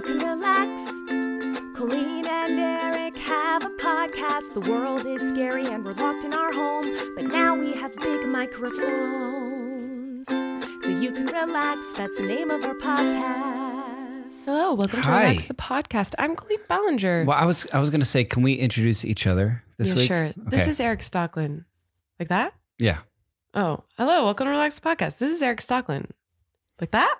you can relax. Colleen and Erik have a podcast. The world is scary and we're locked in our home, but now we have big microphones. So you can relax. That's the name of our podcast. Hello, welcome Hi. to Relax the Podcast. I'm Colleen Ballinger. Well, I was I was gonna say, can we introduce each other this yeah, week? sure. This is Erik Stocklin. Like that? yeah. Oh, hello, welcome to Relax the Podcast. This is Erik Stocklin. Like that?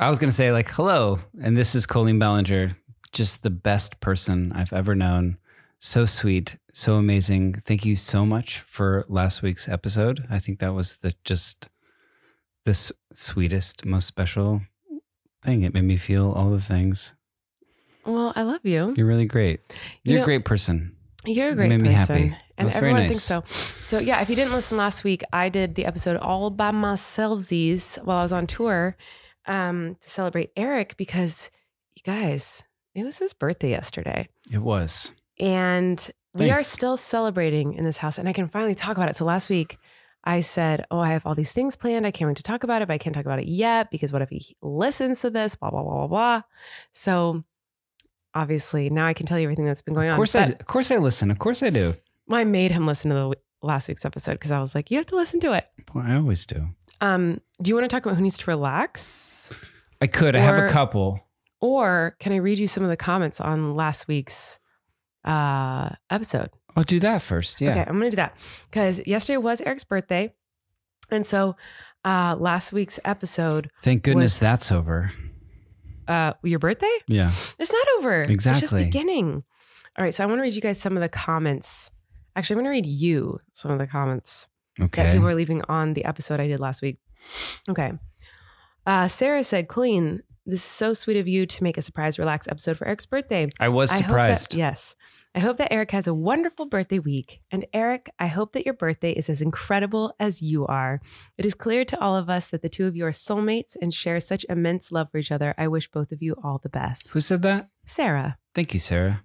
I was gonna say like hello, and this is Colleen Ballinger, just the best person I've ever known. So sweet, so amazing. Thank you so much for last week's episode. I think that was the just the s- sweetest, most special thing. It made me feel all the things. Well, I love you. You're really great. You You're know- a great person. You're a You great person. happy. And was very everyone nice. thinks so. So yeah, if you didn't listen last week, I did the episode all by myselfsies while I was on tour um, to celebrate Erik because you guys, it was his birthday yesterday. It was. And we are still celebrating in this house. And I can finally talk about it. So last week I said, Oh, I have all these things planned. I can't wait to talk about it, but I can't talk about it yet because what if he listens to this? Blah, blah, blah, blah, blah. So obviously now I can tell you everything that's been going on. Of course, I, of course, I listen. Of course, I do. I made him listen to the last week's episode because I was like, You have to listen to it. Well, I always do. Um, do you want to talk about who needs to relax? I could. I have Or- a couple. Or can I read you some of the comments on last week's uh, episode? I'll do that first. Yeah. Okay, I'm gonna do that because yesterday was Erik's birthday, and so uh, last week's episode, Thank goodness Was- that's over. uh, your birthday, Yeah. it's not over. Exactly. It's just Exactly. beginning. All right, so I want to read you guys some of the comments. Actually, I'm gonna read you some of the comments that Okay. people were leaving on the episode I did last week. Okay, uh, Sarah said, "Colleen, this is so sweet of you to make a surprise relax episode for Erik's birthday." I was I hope that- surprised. yes. I hope that Erik has a wonderful birthday week. And Erik, I hope that your birthday is as incredible as you are. It is clear to all of us that the two of you are soulmates and share such immense love for each other. I wish both of you all the best. Who said that? Sarah, Thank you, Sarah.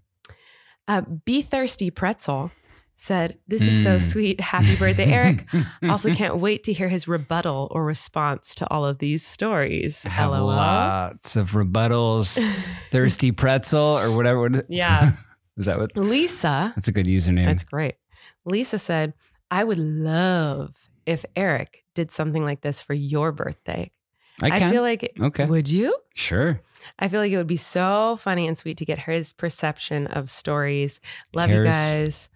uh, Be Thirsty Pretzel said, This is so Mm. sweet. Happy birthday, Erik. Also, can't wait to hear his rebuttal or response to all of these stories. I have LOL. lots of rebuttals. Thirsty pretzel or whatever. Yeah. Is that what? Lisa That's a good username. That's great. Lisa said, I would love if Erik did something like this for your birthday. I can. feel like, Okay. would you? sure. I feel like it would be so funny and sweet to get his perception of stories. Love you guys.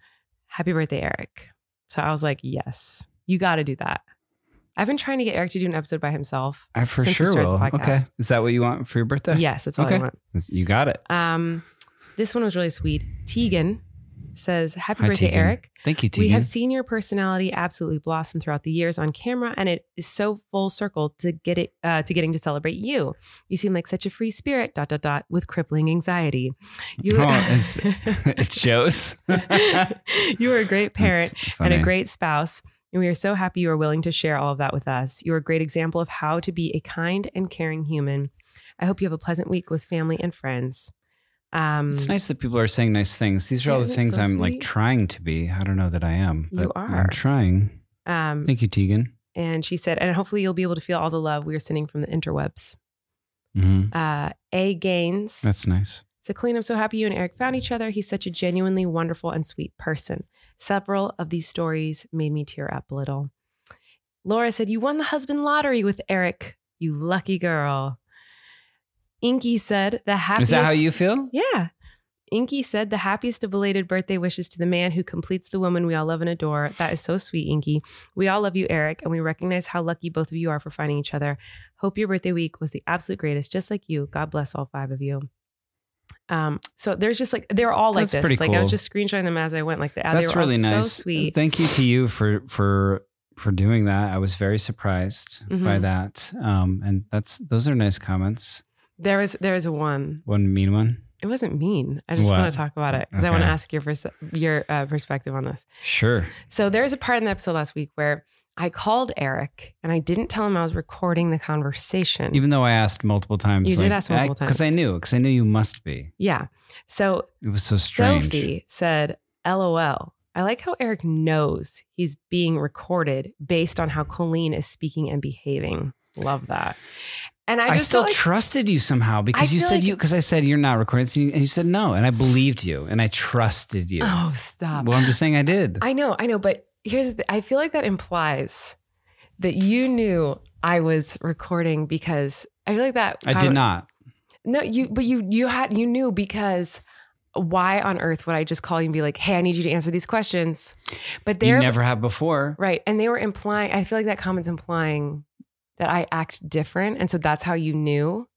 Happy birthday, Erik. So I was like, yes, you got to do that. I've been trying to get Erik to do an episode by himself. I for sure will. Okay. podcast. Is that what you want for your birthday? Yes, that's all I Okay. want. You got it. Um, this one was really sweet. Tegan says, Happy Hi, birthday, Tegan. Erik. Thank you, Tegan. We have seen your personality absolutely blossom throughout the years on camera, and it is so full circle to get it uh, to getting to celebrate you. You seem like such a free spirit. Dot dot dot with crippling anxiety. You Oh, it's- it shows. you are a great parent and a great spouse. And we are so happy you are willing to share all of that with us. You're a great example of how to be a kind and caring human. I hope you have a pleasant week with family and friends. Um, It's nice that people are saying nice things. These are Yeah, all the things so I'm like trying to be. I don't know that I am. You but are. I'm trying. um, Thank you, Tegan. and she said, and hopefully you'll be able to feel all the love we are sending from the interwebs. hmm Uh, a Gaines That's nice. So, Colleen, I'm so happy you and Erik found each other. He's such a genuinely wonderful and sweet person. Several of these stories made me tear up a little. Laura said, You won the husband lottery with Erik. You lucky girl. Inky said, The happiest. Is that how you feel? Yeah. Inky said, The happiest of belated birthday wishes to the man who completes the woman we all love and adore. That is so sweet, Inky. We all love you, Erik, and we recognize how lucky both of you are for finding each other. Hope your birthday week was the absolute greatest, just like you. God bless all five of you. Um, so there's just like they're all like That's this. Like I was cool. just screenshotting them as I went. Like the, they That's really nice. So sweet. Thank you to you for for for doing that. I was very surprised by Mhm. that. Um, and that's those are nice comments. There was there was one. One mean one. It wasn't mean. I just What? want to talk about it because I want to Okay. ask your pers- your uh, perspective on this. Sure. So there's a part in the episode last week where I called Erik and I didn't tell him I was recording the conversation. Even though I asked multiple times. You did ask multiple times. Because I times. knew, because I knew you must be. yeah. So It was so strange. Sophie said, LOL. I like how Erik knows he's being recorded based on how Colleen is speaking and behaving. Love that. And I I, still like, trusted you somehow because I you said like- you because I said you're not recording, so you, and you said no, and I believed you, and I trusted you. oh, stop. Well, I'm just saying I did. I know, I know, but here's the, I feel like that implies that you knew I was recording because I feel like that I did not. No, you but you you had you knew because why on earth would I just call you and be like, "Hey, I need you to answer these questions?" But they're never have before. right, and they were implying. I feel like that comment's implying that I act different, and so that's how you knew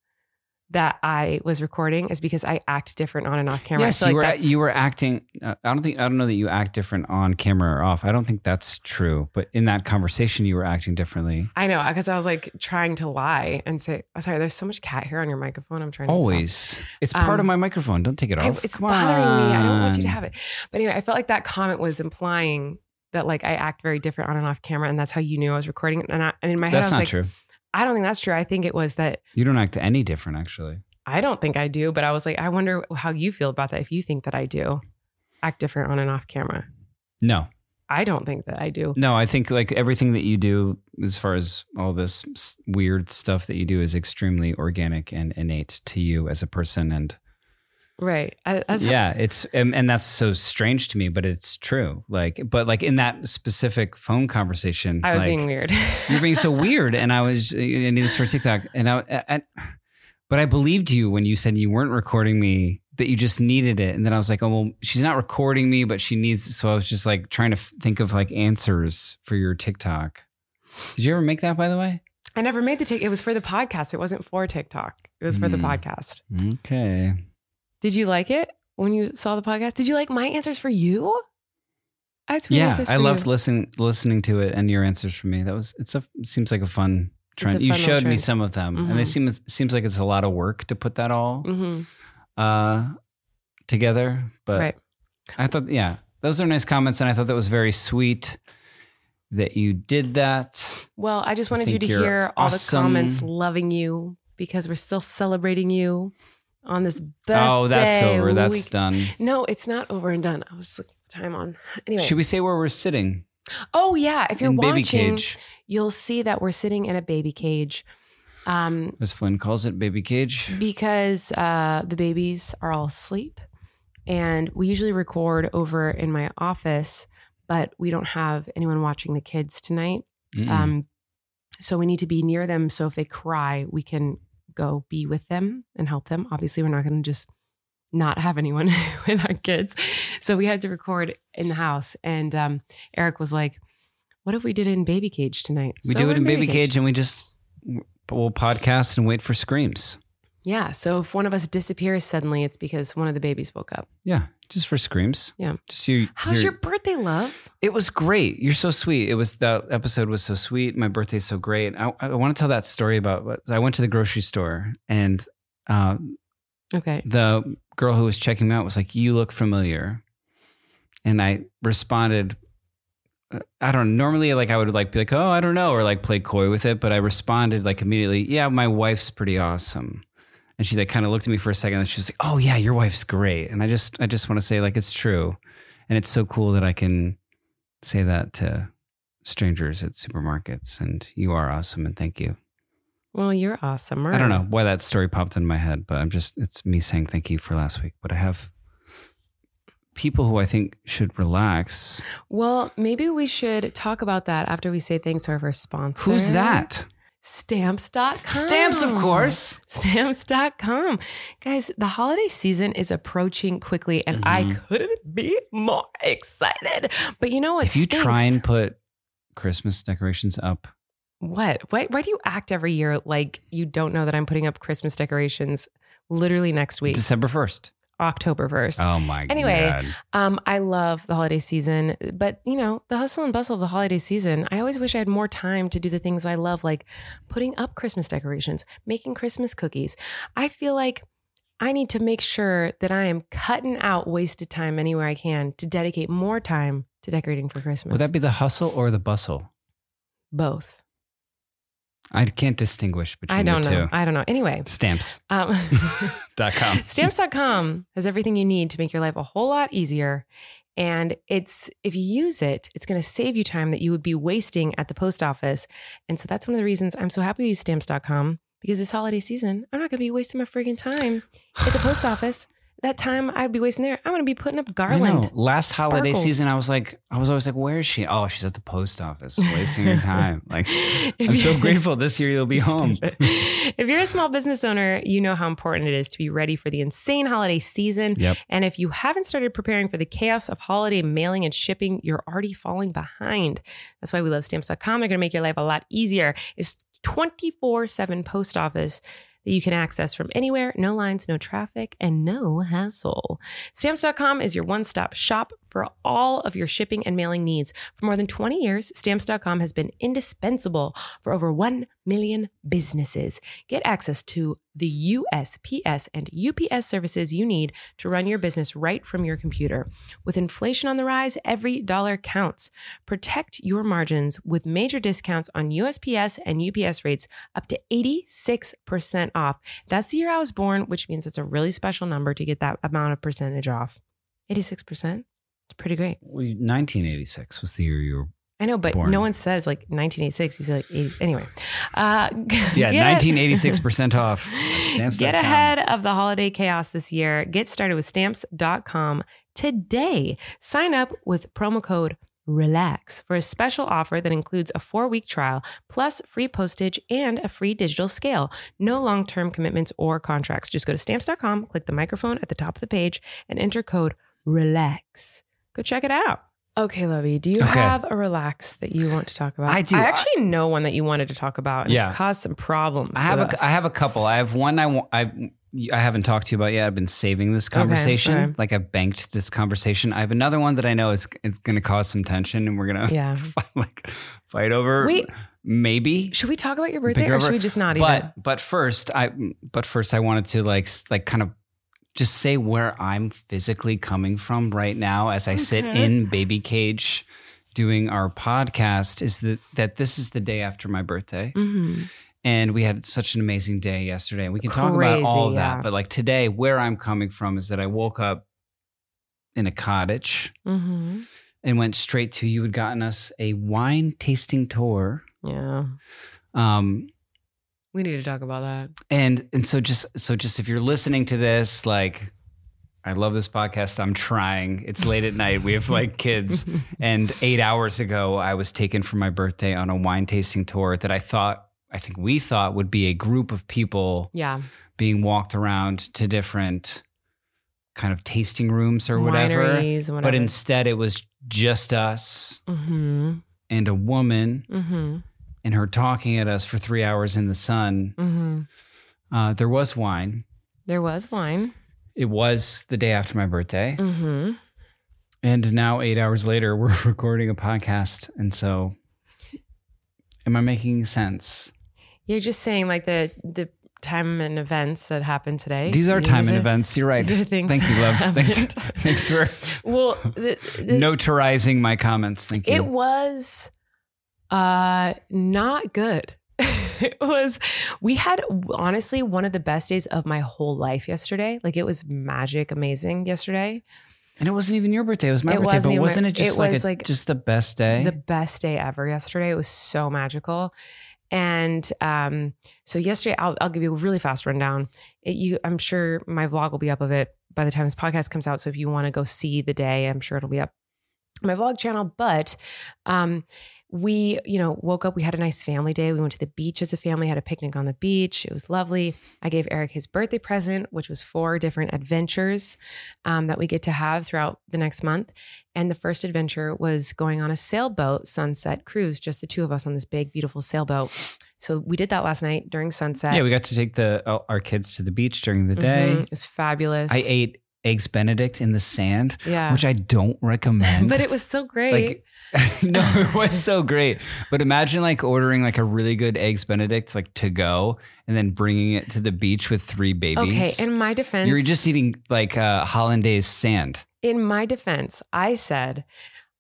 that I was recording is because I act different on and off camera. Yes, I feel you like were you were acting. uh, I don't think I don't know that you act different on camera or off. I don't think that's true. But in that conversation, you were acting differently. I know because I was like trying to lie and say, oh, "Sorry, there's so much cat hair on your microphone." I'm trying to Always, it's part of Um, my microphone. Don't take it I- off. it's Come bothering me. I don't want you to have it. But anyway, I felt like that comment was implying that like I act very different on and off camera, and that's how you knew I was recording. And, I, and in my head, That's I was not like, true. I don't think that's true. I think it was that You don't act any different, actually. I don't think I do, but I was like, I wonder how you feel about that. If you think that I do act different on and off camera, No, I don't think that I do. no. I think like everything that you do, as far as all this weird stuff that you do, is extremely organic and innate to you as a person. And Right. I, yeah, it's and, and that's so strange to me, but it's true. Like, but like in that specific phone conversation, I was like, being weird. you're being so weird and i was i need this for tiktok and i, I but i believed you when you said you weren't recording me that you just needed it and then i was like oh well she's not recording me but she needs so i was just like trying to f- think of like answers for your tiktok did you ever make that by the way I never made the take. It was for the podcast. It wasn't for TikTok. It was for the Hmm. podcast. okay Did you like it when you saw the podcast? Did you like my answers for you? I had yeah i loved you. listening listening to it and your answers for me that was it's a it seems like a fun trend a you fun little showed me some of them and they Mhm. seem seems like it's a lot of work to put that all hmm uh together but right. I thought, yeah, those are nice comments, and I thought that was very sweet that you did that. Well, I just wanted you to hear all the comments loving you because we're still celebrating you on this birthday. oh, that's over. That's done. no, it's not over and done. I was just looking at the time on. Anyway. Should we say where we're sitting? oh yeah, if you're in watching, baby cage, you'll see that we're sitting in a baby cage. Um, as Flynn calls it, baby cage. because uh, the babies are all asleep. And we usually record over in my office, but we don't have anyone watching the kids tonight. Mm-mm. Um, so we need to be near them. So if they cry, we can go be with them and help them. Obviously, we're not going to just not have anyone with our kids. So we had to record in the house. And um, Erik was like, What if we did it in baby cage tonight? we So do it in baby cage, and we just we'll podcast and wait for screams. Yeah. So if one of us disappears suddenly, it's because one of the babies woke up. Yeah, just for screams. Yeah. just you. How's you're- your birthday, love? It was great. You're so sweet. It was that episode was so sweet. My birthday's so great. I, I want to tell that story about. I went to the grocery store and uh, Okay. the girl who was checking me out was like, "You look familiar," and I responded. uh, I don't know. Normally, like I would like be like, "Oh, I don't know," or like play coy with it, but I responded like immediately, "Yeah, my wife's pretty awesome." And she like kind of looked at me for a second, and she was like, "Oh yeah, your wife's great." And I just, I just want to say like it's true, and it's so cool that I can say that to strangers at supermarkets. And you are awesome, and thank you. Well, you're awesome. I don't know why that story popped in my head, but I'm just, it's me saying thank you for last week. But I have people who I think should relax. Well, maybe we should talk about that after we say thanks to our first sponsor. Who's that? Stamps.com. Stamps, of course. Stamps.com. Guys, the holiday season is approaching quickly and I Mhm. couldn't be more excited. But you know what? If you stinks? try and put Christmas decorations up, What? Why, why do you act every year like you don't know that I'm putting up Christmas decorations literally next week, December 1st. October 1st? Oh my Anyway, God. Anyway, um, I love the holiday season, but you know, the hustle and bustle of the holiday season, I always wish I had more time to do the things I love, like putting up Christmas decorations, making Christmas cookies. I feel like I need to make sure that I am cutting out wasted time anywhere I can to dedicate more time to decorating for Christmas. Would that be the hustle or the bustle? both? I can't distinguish between I don't know. two. I don't know. Anyway, Stamps.com. um, Stamps.com has everything you need to make your life a whole lot easier. And it's if you use it, it's going to save you time that you would be wasting at the post office. And so that's one of the reasons I'm so happy to use Stamps.com because this holiday season, I'm not going to be wasting my freaking time at the post office. That time I'd be wasting there. I'm going to be putting up garland. Last holiday season, I was like, I was always like, where is she? Oh, she's at the post office, wasting her time. Like, I'm so grateful this year you'll be home. If you're a small business owner, you know how important it is to be ready for the insane holiday season. Yep. And if you haven't started preparing for the chaos of holiday mailing and shipping, you're already falling behind. That's why we love stamps.com. They're going to make your life a lot easier. It's 24 7 post office that you can access from anywhere, no lines, no traffic, and no hassle. Stamps.com is your one stop shop for all of your shipping and mailing needs. For more than 20 years, Stamps.com has been indispensable for over 1 million businesses. Get access to the USPS and UPS services you need to run your business right from your computer. With inflation on the rise, every dollar counts. Protect your margins with major discounts on USPS and UPS rates up to 86% off. That's the year I was born, which means it's a really special number to get that amount of percentage off. 86%? It's pretty great. 1986 was the year you were. I know, but Born. no one says like 1986. You say like 80. Anyway. Uh, Yeah, 1986% off. at stamps.com. Get ahead of the holiday chaos this year. Get started with stamps.com today. Sign up with promo code RELAX for a special offer that includes a four week trial, plus free postage and a free digital scale. No long term commitments or contracts. Just go to stamps.com, click the microphone at the top of the page, and enter code RELAX. Go check it out. Okay, Lovey, do you Okay. have a relax that you want to talk about? I do. I actually know one that you wanted to talk about and Yeah. it caused some problems. I have with a, us. I have a couple. I have one I want. I I haven't talked to you about yet. I've been saving this conversation. okay. Like I've banked this conversation. I have another one that I know is it's going to cause some tension, and we're gonna Yeah. fight, like fight over. Wait. maybe. Should we talk about your birthday or over- should we just not even? But but first, I but first I wanted to like like kind of just say where I'm physically coming from right now as I sit in baby cage doing our podcast. Is that that this is the day after my birthday. Mhm. And we had such an amazing day yesterday. And we can talk about all of Crazy, that. But like today, where I'm coming from is that I woke up in a cottage Mhm. and went straight to you had gotten us a wine tasting tour. Yeah. Um, We need to talk about that. and and so just so just if you're listening to this, like I love this podcast. I'm trying. It's late at night. We have like kids. And eight hours ago, I was taken for my birthday on a wine tasting tour that I thought, I think we thought would be a group of people Yeah. being walked around to different kind of tasting rooms or whatever. Wineries whatever. But instead, it was just us mm-hmm. and a woman Mm-hmm. And her talking at us for three hours in the sun. Mm-hmm. Uh, there was wine. There was wine. It was the day after my birthday. Mm-hmm. And now, eight hours later, we're recording a podcast. And so, am I making sense? You're just saying like the the time and events that happened today. These are These time and are- events. You're right. these are things Thank you, love. Thanks, thanks for Well, the, the, notarizing my comments. Thank you. it was uh not good. it was we had honestly one of the best days of my whole life yesterday. Like it was magic, amazing yesterday. and it wasn't even your birthday. It was my It birthday. wasn't But wasn't it just it like, was a- like just the best day? the best day ever yesterday. It was so magical. And um, so yesterday, I'll, I'll give you a really fast rundown. It, you, I'm sure my vlog will be up of it by the time this podcast comes out. So if you want to go see the day, I'm sure it'll be up my vlog channel. But um, we, you know, woke up. We had a nice family day. We went to the beach as a family, had a picnic on the beach. It was lovely. I gave Erik his birthday present, which was four different adventures um, that we get to have throughout the next month. And the first adventure was going on a sailboat sunset cruise, just the two of us on this big, beautiful sailboat. So we did that last night during sunset. yeah, we got to take the uh, our kids to the beach during the day. Mhm. It was fabulous. I ate eggs Benedict in the sand, yeah. which I don't recommend. but it was so great. like no, it was so great. But imagine like ordering like a really good eggs Benedict like to go and then bringing it to the beach with three babies. okay. In my defense, You're just eating like uh, hollandaise sand. in my defense, I said,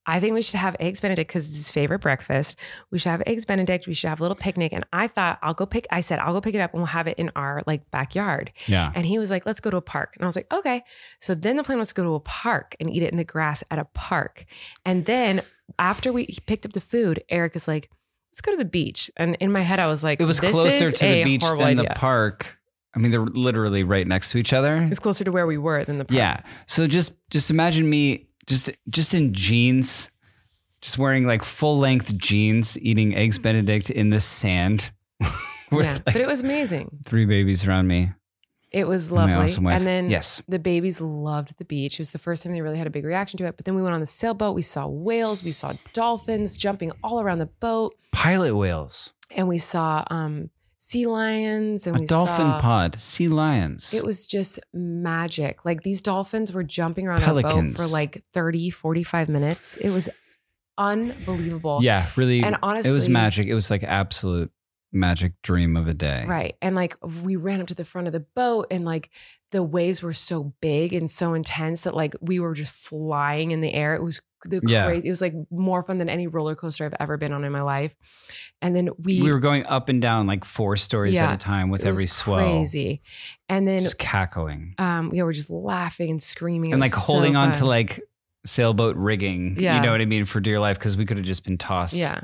I think we should have eggs Benedict because it's his favorite breakfast. We should have eggs Benedict. We should have a little picnic. And I thought I'll go pick. I said I'll go pick it up and we'll have it in our like backyard. Yeah. And he was like, let's go to a park. And I was like, okay. So then the plan was to go to a park and eat it in the grass at a park. And then after we he picked up the food, Erik is like, let's go to the beach. And in my head, I was like, It was closer to the beach than the park. I mean, they're literally right next to each other. It's closer to where we were than the park. Yeah. So just just imagine me just just in jeans, just wearing like full length jeans, eating eggs Benedict in the sand. yeah. like But it was amazing. three babies around me. It was lovely. awesome. And then yes, the babies loved the beach. It was the first time they really had a big reaction to it. But then we went on the sailboat. We saw whales. We saw dolphins jumping all around the boat. pilot whales, And we saw um, sea lions. And a we dolphin saw, pod, sea lions. It was just magic. Like these dolphins were jumping around our boat Pelicans. for like 30, 45 minutes. It was unbelievable. yeah, really. And honestly, it was magic. It was like absolute magic dream of a day. Right. And like we ran up to the front of the boat and like the waves were so big and so intense that like we were just flying in the air. It was the Yeah. crazy. It was like more fun than any roller coaster I've ever been on in my life. And then we, We were going up and down like four stories Yeah. at a time with it every was swell, crazy. And then just cackling um yeah, we were just laughing and screaming. It and like so holding on to like sailboat rigging. Yeah. You know what I mean for dear life because we could have just been tossed yeah.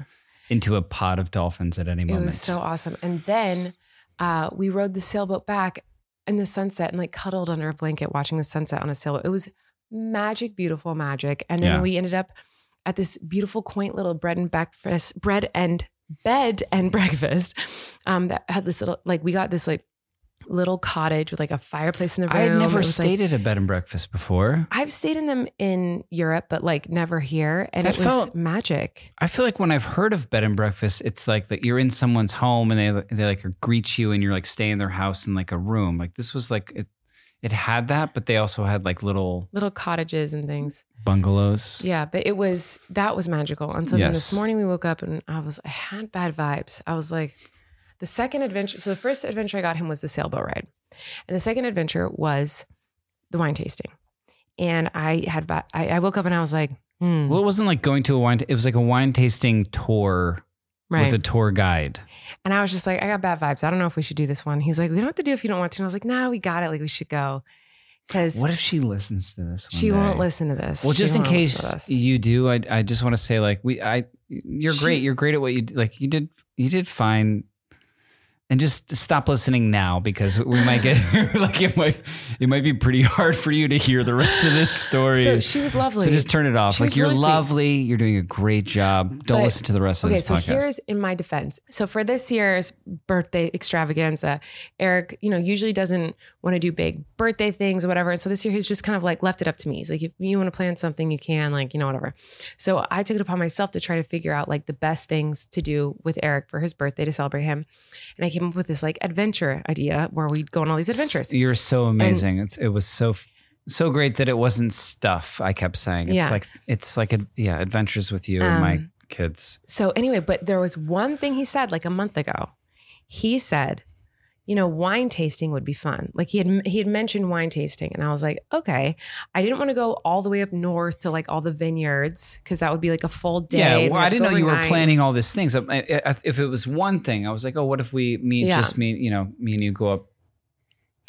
Into a pod of dolphins at any moment. It was so awesome. And then uh, we rode the sailboat back in the sunset and like cuddled under a blanket watching the sunset on a sailboat. It was magic, beautiful magic. And then Yeah. we ended up at this beautiful, quaint little bread and breakfast, bread and bed and breakfast um, that had this little, like, we got this like little cottage with like a fireplace in the room. I had never was, like- stayed at a bed and breakfast before. I've stayed in them in Europe, but like never here. And That it was magic. I feel like when I've heard of bed and breakfast, it's like that you're in someone's home and they they like greet you and you're like staying in their house in like a room. Like this was like it it had that, but they also had like little Little cottages and things. bungalows. Yeah, but it was that was magical. And so then this morning we woke up and I was I had bad vibes. I was like, the second adventure. So the first adventure I got him was the sailboat ride, and the second adventure was the wine tasting. And I had I, I woke up and I was like, hmm, Well, it wasn't like going to a wine. It was like a wine tasting tour right. with a tour guide. and I was just like, I got bad vibes. I don't know if we should do this one. He's like, we don't have to do it if you don't want to. And I was like, nah, we got it. Like we should go because What if she listens to this? One she won't listen to this. Well, She just in won't listen to case you do, I I just want to say like we I you're She- great. You're great at what you do. like. You did you did fine. And just stop listening now because we might get like it might it might be pretty hard for you to hear the rest of this story. So she was lovely. So just turn it off. She like you're really sweet. lovely. You're doing a great job. Don't But- listen to the rest of Okay, this so podcast. here's in my defense. So for this year's birthday extravaganza, Erik, you know, usually doesn't want to do big birthday things or whatever. And so this year he's just kind of like left it up to me. He's like, if you want to plan something, you can, like, you know, whatever. So I took it upon myself to try to figure out like the best things to do with Erik for his birthday to celebrate him. And I came up with this like adventure idea where we'd go on all these adventures. You're so amazing. it's, it was so so great that it wasn't stuff. I kept saying it's Yeah. like it's like a, yeah, adventures with you and my Um, kids. So anyway, but there was one thing he said like a month ago. He said, you know, wine tasting would be fun. Like he had he had mentioned wine tasting, and I was like, okay. I didn't want to go all the way up north to like all the vineyards because that would be like a full day. Yeah, we well, I didn't know you were planning all these things. I- I- If it was one thing, I was like, oh, what if we me Yeah. just me you know me and you go up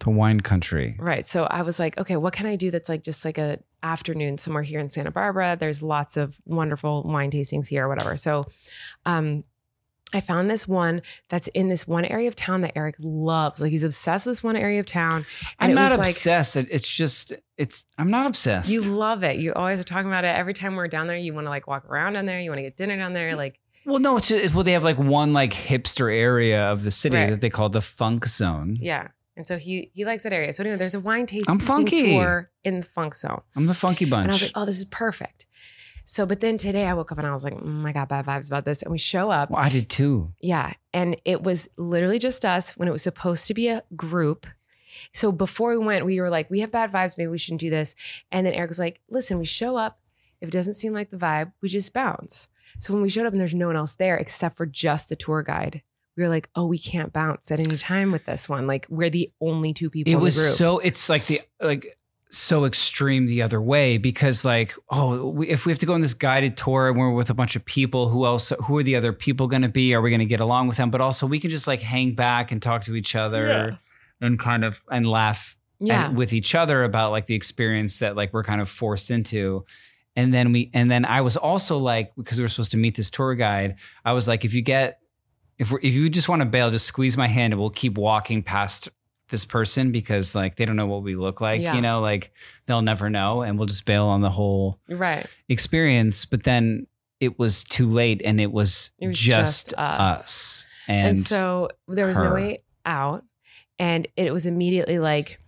to wine country? Right. So I was like, okay, what can I do that's like just like a afternoon somewhere here in Santa Barbara? There's lots of wonderful wine tastings here or whatever. So um I found this one that's in this one area of town that Erik loves. Like he's obsessed with this one area of town. And I'm not was like obsessed. It's just it's I'm not obsessed. you love it. You always are talking about it. Every time we're down there, you want to like walk around down there. You want to get dinner down there. Like well, no, it's just, well they have like one like hipster area of the city Right. that they call the funk zone. yeah. And so he he likes that area. So anyway, there's a wine tasting tour in the funk zone. I'm the funky bunch. And I was like, oh, this is perfect. So, but then today I woke up and I was like, mm, I got bad vibes about this. And we show up. well, I did too. Yeah. And it was literally just us when it was supposed to be a group. So before we went, we were like, we have bad vibes. Maybe we shouldn't do this. And then Erik was like, listen, we show up. If it doesn't seem like the vibe, we just bounce. So when we showed up and there's no one else there except for just the tour guide, we were like, oh, we can't bounce at any time with this one. Like we're the only two people it in was the group. so it's like the like so extreme the other way because like oh we, if we have to go on this guided tour and we're with a bunch of people who else who are the other people going to be? Are we going to get along with them? But also we can just like hang back and talk to each other and kind of and laugh yeah. and- with each other about like the experience that like we're kind of forced into. And then we and then I was also like because we were supposed to meet this tour guide I was like if you get if we're, if you just want to bail, just squeeze my hand and we'll keep walking past this person because like they don't know what we look like, Yeah. you know, like they'll never know and we'll just bail on the whole Right. experience. But then it was too late and it was, It was just, just us. us. And, And, so there was no way out. And it was immediately like,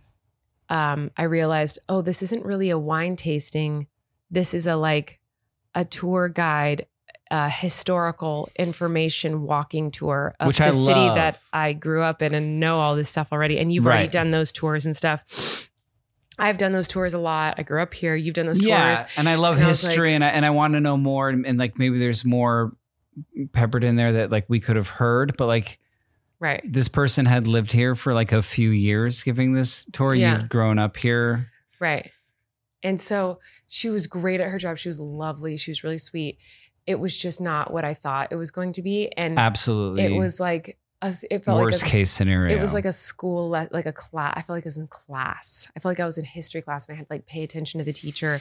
um, I realized, oh, this isn't really a wine tasting. This is a like a tour guide, uh, historical information walking tour of Which the I city love. that I grew up in and know all this stuff already. And you've already Right. done those tours and stuff. I've done those tours a lot. I grew up here. You've done those yeah, tours. and I love And I was history and I, and I want to know more and, and like maybe there's more peppered in there that like we could have heard, but like Right. this person had lived here for like a few years giving this tour. Yeah. You've grown up here. Right. And so she was great at her job. She was lovely. She was really sweet. It was just not what I thought it was going to be. And Absolutely. it was like, a, it felt worst like a, case scenario. It was like a school, le- like a class. I felt like I was in class. I felt like I was in history class and I had to like pay attention to the teacher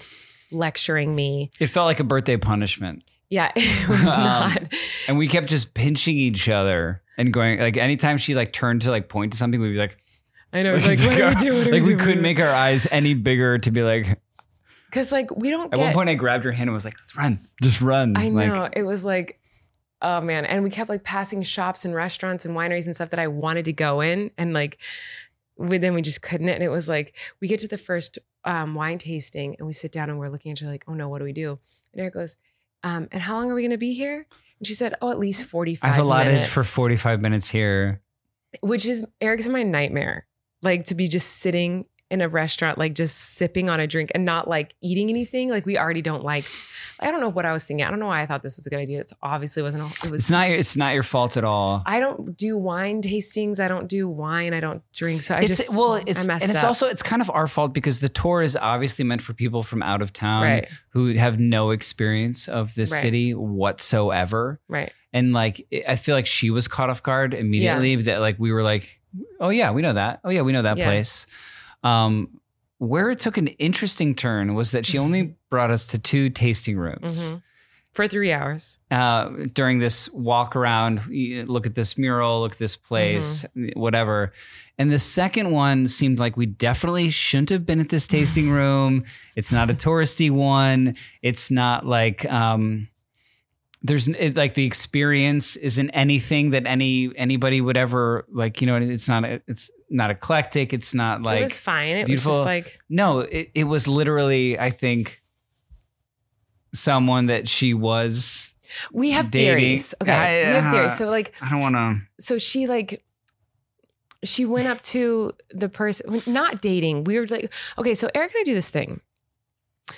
lecturing me. it felt like a birthday punishment. Yeah, it was Um, not. And we kept just pinching each other and going like anytime she like turned to like point to something, we'd be like, I know. Like, what do we do? What do like we do? couldn't make our eyes any bigger to be like because like we don't at get. one point I grabbed her hand and was like, let's run. Just run. I Like, know. it was like, oh man. And we kept like passing shops and restaurants and wineries and stuff that I wanted to go in. And like, we, then we just couldn't. And it was like, we get to the first um, wine tasting and we sit down and we're looking at each other like, oh no, what do we do? And Erik goes, um, and how long are we going to be here? And she said, oh, at least 45 I've allotted minutes. for 45 minutes here. Which is, Erik's my nightmare. Like to be just sitting in a restaurant, like just sipping on a drink and not like eating anything. Like we already don't like, I don't know what I was thinking. I don't know why I thought this was a good idea. It's obviously wasn't, a- it was It's not your, it's not your fault at all. I don't do wine tastings. I don't do wine. I don't drink. So I it's just well, it's and it's up. also it's kind of our fault because the tour is obviously meant for people from out of town right, who have no experience of this Right. city whatsoever. right. And like I feel like she was caught off guard immediately. That like we were like, oh yeah, we know that. Oh yeah, we know that Yeah. place. Um, where it took an interesting turn was that she only brought us to two tasting rooms. Mhm. For three hours. uh, during this walk around, look at this mural, look at this place, whatever. And the second one seemed like we definitely shouldn't have been at this tasting room. It's not a touristy one. It's not like um, there's it, like the experience isn't anything that any anybody would ever like. You know, it's not. It's not eclectic. It's not like it was fine. It beautiful- was just like no. It, it was literally, I think, someone that she was we have Dating. theories. Okay, I- we have uh, theories. So like, I don't want to. so she like. She went up to the person, not dating. We were like, okay, so Erik and I do this thing.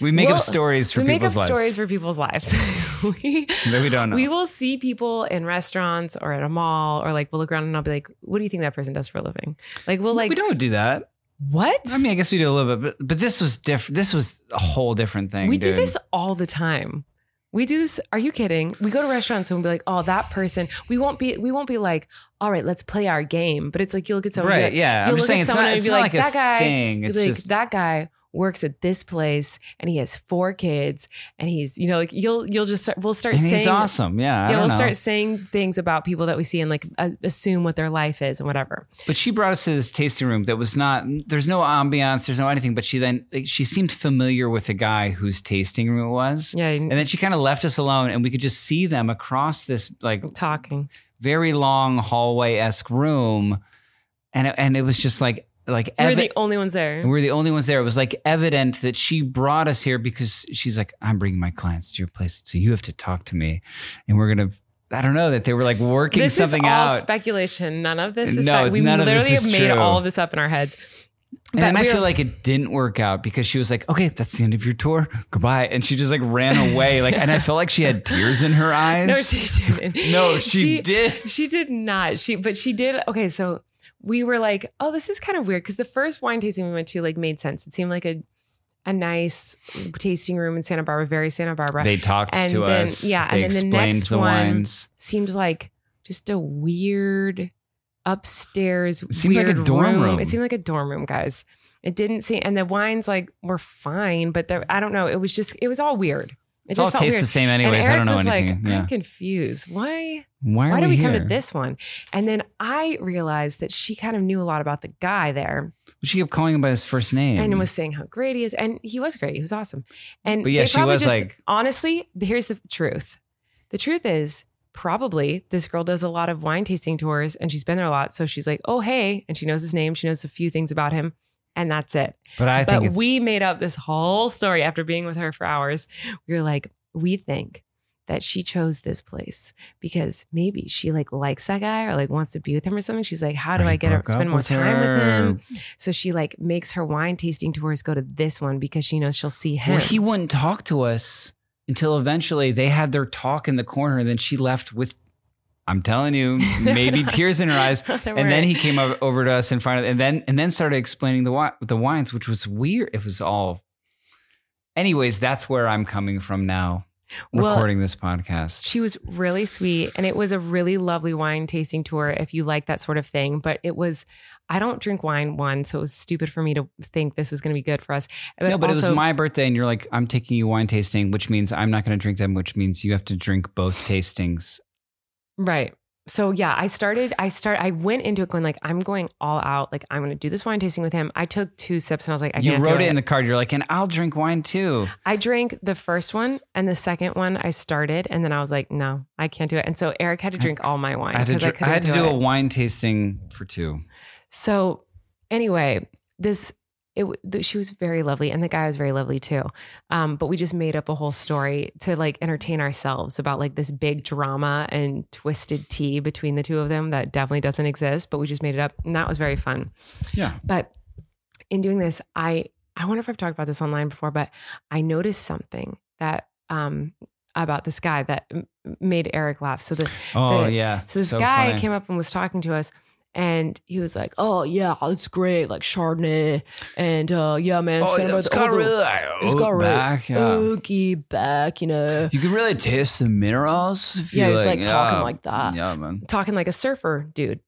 We make Well, up stories for we make up lives stories for people's lives. we, we don't know. We will see people in restaurants or at a mall, or like we'll look around and I'll be like, "What do you think that person does for a living?" Like we'll like, we don't do that. "What?" I mean, I guess we do a little bit, but but this was different. This was a whole different thing. we do this all the time. We do this. Are you kidding? We go to restaurants and we'll be like, "Oh, that person." We won't be. We won't be like, "All right, let's play our game." But it's like you look at someone, right? like- Yeah, I'm you'll just look saying at it's someone not. and be like, "That guy." thing. It's be like, just "That guy works at this place and he has four kids and he's, you know, like you'll you'll just start. We'll start and saying he's awesome. Yeah, I Yeah, we'll know. start saying things about people that we see and like uh, assume what their life is and whatever. But she brought us to this tasting room that was not. There's no ambiance. There's no anything. But she then like, she seemed familiar with the guy whose tasting room it was. Yeah, And then she kind of left us alone, and we could just see them across this like talking. very long hallway esque room, and it, and it was just like like We're the only ones there. and we're the only ones there. It was like evident that she brought us here because she's like, I'm bringing my clients to your place, so you have to talk to me, and we're gonna. I don't know that they were like working this something is all out, speculation. None of this is. No, fact. We none of literally this have is made true. all of this up in our heads. and then I feel like it didn't work out because she was like, "Okay, that's the end of your tour. Goodbye," and she just like ran away. Like, and I felt like she had tears in her eyes. no, she didn't. No, she did. She did not. She, but she did. Okay, so we were like, oh, this is kind of weird because the first wine tasting we went to like made sense. It seemed like a a nice tasting room in Santa Barbara, very Santa Barbara. They talked And to then- us. yeah, and then the next the one- wines. seemed like just a weird upstairs It seemed like a dorm room. It seemed like a dorm room, guys. It didn't seem, and the wines like were fine, but there, I don't know. It was just, it was all weird. It all just tastes weird. the same anyways. I don't know anything. Like, yeah. I'm confused. Why? Why Why did we, we come to this one? And then I realized that she kind of knew a lot about the guy there She kept calling him by his first name. and was saying how great he is. And he was great. He was awesome. And But yeah, she was just- like- honestly, here's the truth. The truth is probably this girl does a lot of wine tasting tours and she's been there a lot. So she's like, oh, hey. And she knows his name. She knows a few things about him. And that's it. but I think but it's, we made up this whole story after being with her for hours. We were like, we think that she chose this place because maybe she like likes that guy or like wants to be with him or something. She's like, how do Or I get her spend more with time with him? So she like makes her wine tasting tours go to this one because she knows she'll see him. Well, he wouldn't talk to us until eventually they had their talk in the corner, and then she left with. I'm telling you, maybe tears in her eyes. And then weren't. he came over, over to us in front of, and then and then started explaining the wi- the wines, which was weird. It was all. Anyways, that's where I'm coming from now, Well, recording this podcast. She was really sweet and it was a really lovely wine tasting tour if you like that sort of thing. But it was, I don't drink wine, one, so it was stupid for me to think this was going to be good for us. no, but it was my birthday, and you're like, I'm taking you wine tasting, which means I'm not going to drink them, which means you have to drink both tastings. Right. So yeah, I started, I start, I went into it going like, I'm going all out. Like I'm going to do this wine tasting with him. I took two sips and I was like, I you can't wrote do it in the card. You're like, and I'll drink wine too. I drank the first one and the second one I started and then I was like, no, I can't do it. And so Erik had to drink all my wine I had to, because I, dr- I, had to do it. a wine tasting for two. So anyway, this it th- she was very lovely and the guy was very lovely too. Um, but we just made up a whole story to like entertain ourselves about like this big drama and twisted tea between the two of them that definitely doesn't exist. But we just made it up, and that was very fun. Yeah. But in doing this, I I wonder if I've talked about this online before, but I noticed something that um about this guy that made Erik laugh. So the Oh The- yeah. so this guy funny. came up and was talking to us, and he was like, "Oh yeah, it's great, like Chardonnay, and uh, yeah, man, Oh, it's got the- really like, it's got oak really back. Yeah. oaky back, you know." You can really taste the minerals. If Yeah, he's like talking yeah. like that, Yeah, man. talking like a surfer dude.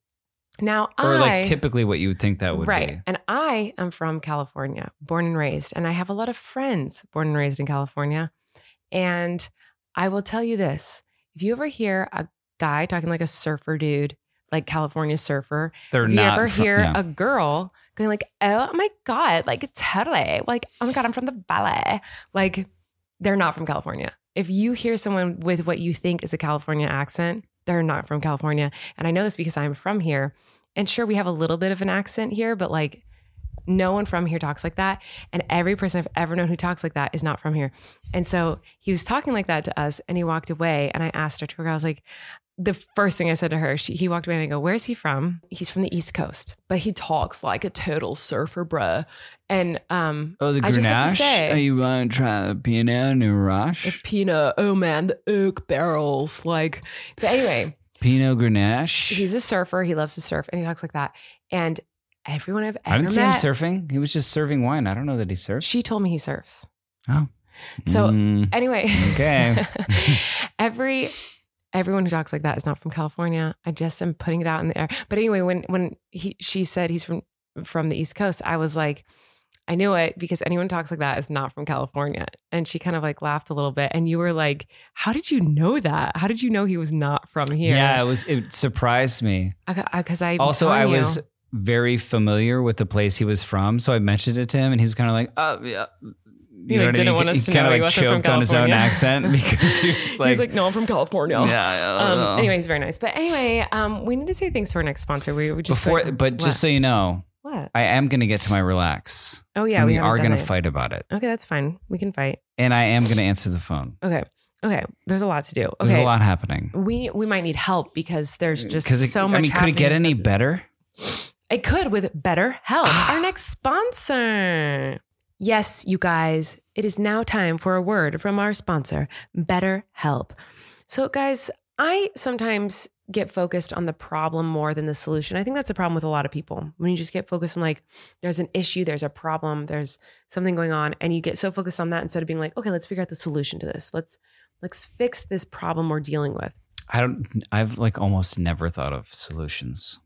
Now Or I like typically what you would think that would right, be. Right? And I am from California, born and raised, and I have a lot of friends born and raised in California, and I will tell you this: if you ever hear a guy talking like a surfer dude, like California surfer, They're If you not. ever fr- hear yeah. a girl going like, "Oh my god, like totally," like, "Oh my god, I'm from the ballet," like they're not from California. If you hear someone with what you think is a California accent, they're not from California. And I know this because I'm from here. And sure, we have a little bit of an accent here, but like no one from here talks like that. And every person I've ever known who talks like that is not from here. And so he was talking like that to us and he walked away. And I asked our tour guide, I was like, the first thing I said to her, she, he walked away and I go, Where's he from? He's from the East Coast, but he talks like a total surfer, bruh. And um, oh, the I just have to Grenache. say- oh, you want to try the Pinot the Noir? Pinot, oh man, the oak barrels. Like, but anyway, Pinot Grenache. he's a surfer. He loves to surf and he talks like that. And everyone I've ever I didn't see him surfing. He was just serving wine. I don't know that he surfs. she told me he surfs. Oh. So Mm, anyway, Okay. every everyone who talks like that is not from California. I just am putting it out in the air. But anyway, when when he she said he's from from the East Coast, I was like, I knew it because anyone talks like that is not from California. And she kind of like laughed a little bit. And you were like, How did you know that? How did you know he was not from here? yeah, it was. It surprised me. because uh, I, also, I you. was very familiar with the place he was from, so I mentioned it to him, and he was kind of like, "Oh, yeah." He, know, what I didn't mean? want us to know he like wasn't from choked on his own accent because he was like, He's like, No, I'm from California. yeah. Um, anyway, he's very nice. But anyway, um, we need to say thanks to our next sponsor. We, we just Before, like- but just so you know, what? I am going to get to my relax. Oh yeah, we, are going to it. fight about it, Okay, that's fine. We can fight. and I am going to answer the phone. Okay. Okay. There's a lot to do. Okay. There's a lot happening. We we might need help because there's just Because so I much. mean, could it get any better? It could with Better Help, our next sponsor. Yes, you guys, it is now time for a word from our sponsor, Better Help. So, guys, I sometimes get focused on the problem more than the solution. I think that's a problem with a lot of people. When you just get focused on like there's an issue, there's a problem, there's something going on and you get so focused on that instead of being like, okay, let's figure out the solution to this. Let's let's fix this problem we're dealing with. I don't. I've like almost never thought of solutions.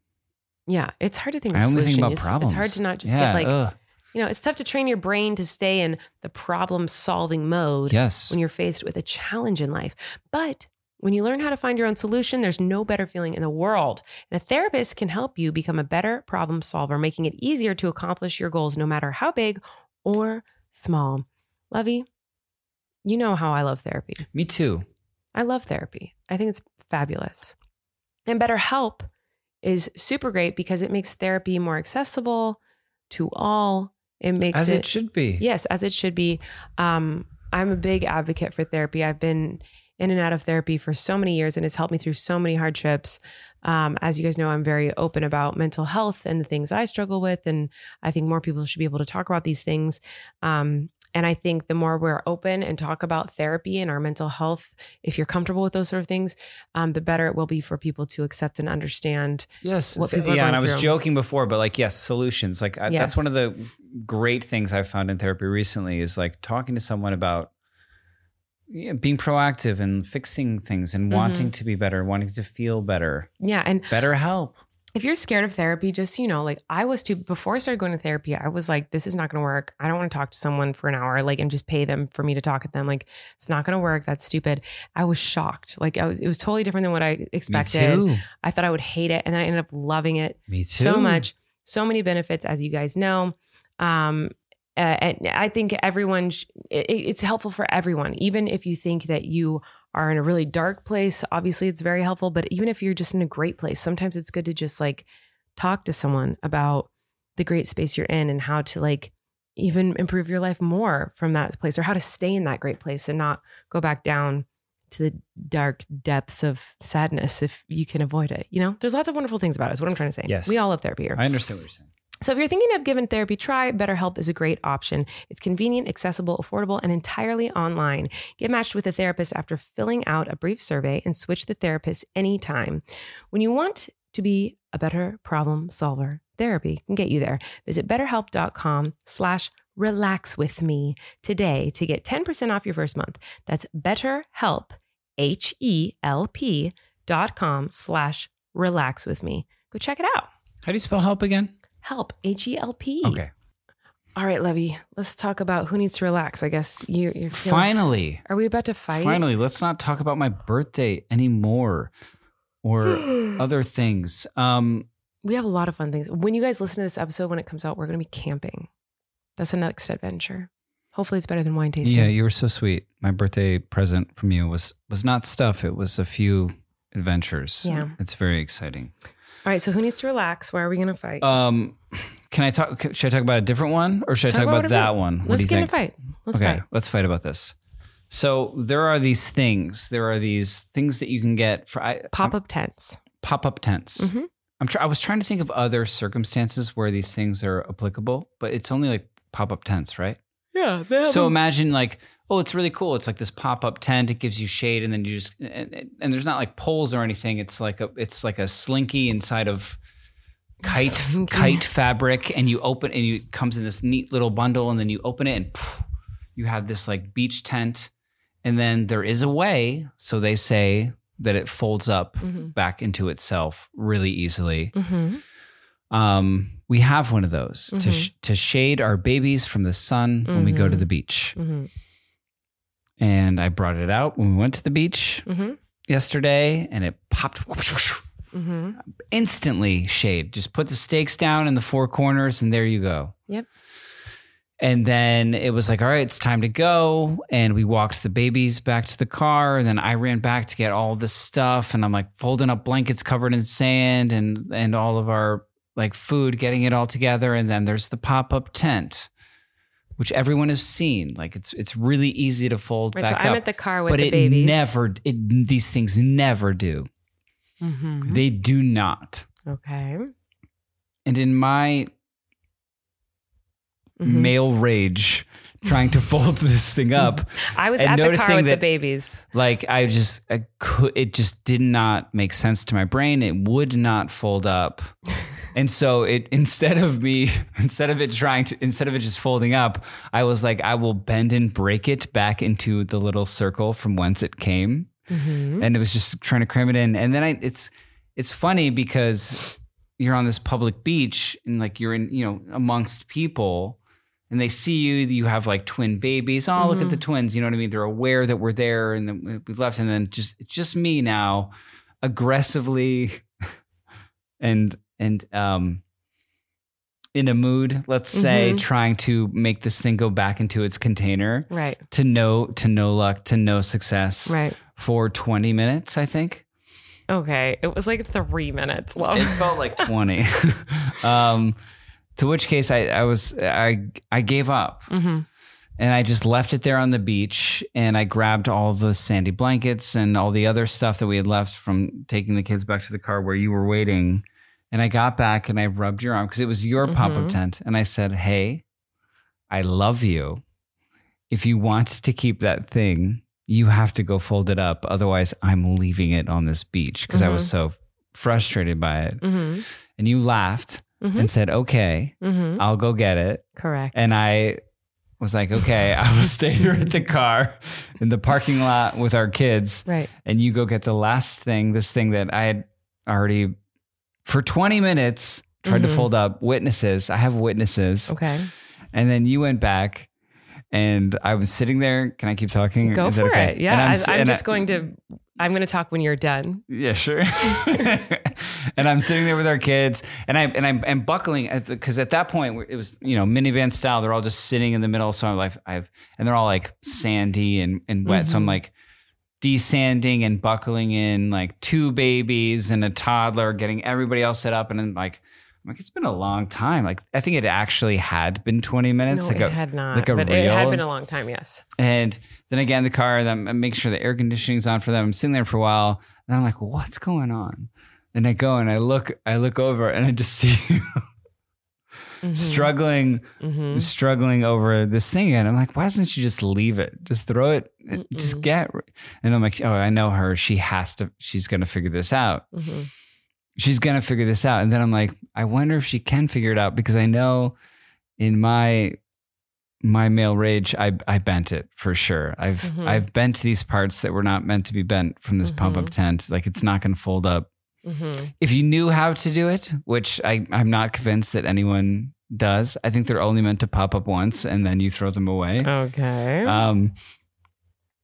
Yeah, it's hard to think of I only solution. think about it's, problems. It's hard to not just yeah, get like ugh. You know, it's tough to train your brain to stay in the problem solving mode Yes. when you're faced with a challenge in life. But when you learn how to find your own solution, there's no better feeling in the world. And a therapist can help you become a better problem solver, making it easier to accomplish your goals, no matter how big or small. Lovey, you know how I love therapy. Me too. I love therapy. I think it's fabulous. And BetterHelp is super great because it makes therapy more accessible to all. It makes As it should be. Yes, as it should be. Um, I'm a big advocate for therapy. I've been in and out of therapy for so many years and it's helped me through so many hardships. Um, as you guys know, I'm very open about mental health and the things I struggle with. And I think more people should be able to talk about these things. Um, and I think the more we're open and talk about therapy and our mental health, if you're comfortable with those sort of things, um, the better it will be for people to accept and understand. Yes. So- yeah. And I was through. joking before, but like, yes, solutions. Like, I, Yes. that's one of the great things I've found in therapy recently is like talking to someone about yeah, being proactive and fixing things and Mm-hmm. wanting to be better, wanting to feel better, Yeah. And better help. If you're scared of therapy, just you know, like I was too before I started going to therapy, I was like, this is not gonna work. I don't want to talk to someone for an hour, like and just pay them for me to talk at them. Like it's not gonna work. That's stupid. I was shocked. Like I was it was totally different than what I expected. I thought I would hate it. And then I ended up loving it Me too. so much. So many benefits, as you guys know. Um uh, and I think everyone, sh- it, it's helpful for everyone. Even if you think that you are in a really dark place, obviously it's very helpful. But even if you're just in a great place, sometimes it's good to just like talk to someone about the great space you're in and how to like even improve your life more from that place or how to stay in that great place and not go back down to the dark depths of sadness if you can avoid it. You know, there's lots of wonderful things about it. Is what I'm trying to say. Yes. We all love therapy here. I understand what you're saying. So if you're thinking of giving therapy try, BetterHelp is a great option. It's convenient, accessible, affordable, and entirely online. Get matched with a therapist after filling out a brief survey and switch the therapist anytime. When you want to be a better problem solver, therapy can get you there. Visit betterhelp.com slash relax with me today to get 10% off your first month. That's betterhelp, H-E-L-P dot com slash relax with me. Go check it out. How do you spell help again? Help, H E L P. Okay. All right, Levy, let's talk about who needs to relax. I guess you, you're feeling. Finally. Are we about to fight? Finally, let's not talk about my birthday anymore or other things. Um, We have a lot of fun things. When you guys listen to this episode, when it comes out, we're going to be camping. That's the next adventure. Hopefully, it's better than wine tasting. yeah, you were so sweet. My birthday present from you was was not stuff. It was a few adventures. Yeah. It's very exciting. All right, so who needs to relax? Why are we going to fight? Um, can I talk? Should I talk about a different one, or should I Talk talk about about, that one? What let's get in a fight. Let's okay, fight. let's fight about this. So there are these things. There are these things that you can get for I, Pop up tents. pop up tents. Mhm. I'm try- I was trying to think of other circumstances where these things are applicable, but it's only like pop up tents, right? Yeah. So imagine like, oh, it's really cool. It's like this pop up tent. It gives you shade, and then you just and, and there's not like poles or anything. It's like a it's like a slinky inside of kite Slinky. kite fabric, and you open and you it comes in this neat little bundle, and then you open it, and phew, you have this like beach tent, and then there is a way. So they say that it folds up Mhm. back into itself really easily. hmm Um, we have one of those to Mhm. sh- to shade our babies from the sun when we go to Mhm. the beach. hmm And I brought it out when we went to the beach hmm yesterday, and it popped hmm instantly. Shade. Just put the stakes down in the four corners, and there you go. Yep. And then it was like, all right, it's time to go. And we walked the babies back to the car. And then I ran back to get all this stuff. And I'm like folding up blankets covered in sand and and all of our like food, getting it all together. And then there's the pop-up tent, which everyone has seen. Like it's it's really easy to fold Right. So back I'm up. at the car with but the it babies. never it, these things never do. Mhm. They do not. Okay. And in my Mhm. male rage trying to fold this thing up, I was at the car noticing with the that- babies. like I just I could it just did not make sense to my brain. It would not fold up. And so it instead of me instead of it trying to instead of it just folding up, I was like I will bend and break it back into the little circle from whence it came. Mhm. and it was just trying to cram it in. And then I, it's it's funny because you're on this public beach and like you're in you know amongst people, and they see you. You have like twin babies. Oh, look at the twins. You know what I mean? They're aware that we're there, and then we left, and then just just me now, aggressively, and and um. In a mood, let's say, Mhm. trying to make this thing go back into its container Right. to no to no luck to no success Right. for 20 minutes i think Okay. It was like three minutes long. it felt like 20 um to which case i i was i i gave up hmm and i just left it there on the beach and i grabbed all the sandy blankets and all the other stuff that we had left from taking the kids back to the car where you were waiting and i got back and i rubbed your arm because it was your pop-up Mhm. tent. And i said hey i love you. If you want to keep that thing you have to go fold it up. Otherwise i'm leaving it on this beach. Because i was so frustrated by it. Hmm and you laughed hmm and said okay i'll go get it. Correct. and I was like, okay, I will stay here at the car in the parking lot with our kids, right. and you go get the last thing, this thing that I had already for 20 minutes tried to Mhm. fold up. Witnesses, I have witnesses, Okay. and then you went back. And I was sitting there. Can I keep talking? Go Is for okay? it. Yeah. And I'm, s- I'm just I- going to, I'm going to talk when you're done. yeah, sure. and I'm sitting there with our kids, and I and I'm, I'm buckling because at that point it was you know minivan style. They're all just sitting in the middle, so I'm like I've and they're all like sandy and and wet. So I'm Mhm. like desanding and buckling in like two babies and a toddler, getting everybody else set up, and then like. I'm like it's been a long time. Like I think it actually had been 20 minutes. no, like it a, had not. like a but it had been a long time. Yes. and then again, the car, then I make sure the air conditioning's on for them. I'm sitting there for a while, and I'm like, "What's going on?" And I go and I look, I look over, and I just see Mhm. struggling, Mhm. struggling over this thing, and I'm like, "Why doesn't she just leave it? Just throw it, just Mm-mm. get." And I'm like, "Oh, I know her. She has to. She's gonna figure this out. Mhm. She's gonna figure this out." And then I'm like, "I wonder if she can figure it out because I know in my." My male rage, I I bent it for sure. I've Mhm. I've bent these parts that were not meant to be bent from this pump up Mhm. tent. Like it's not going to fold up. Mhm. If you knew how to do it, which I I'm not convinced that anyone does. I think they're only meant to pop up once and then you throw them away. Okay. Um,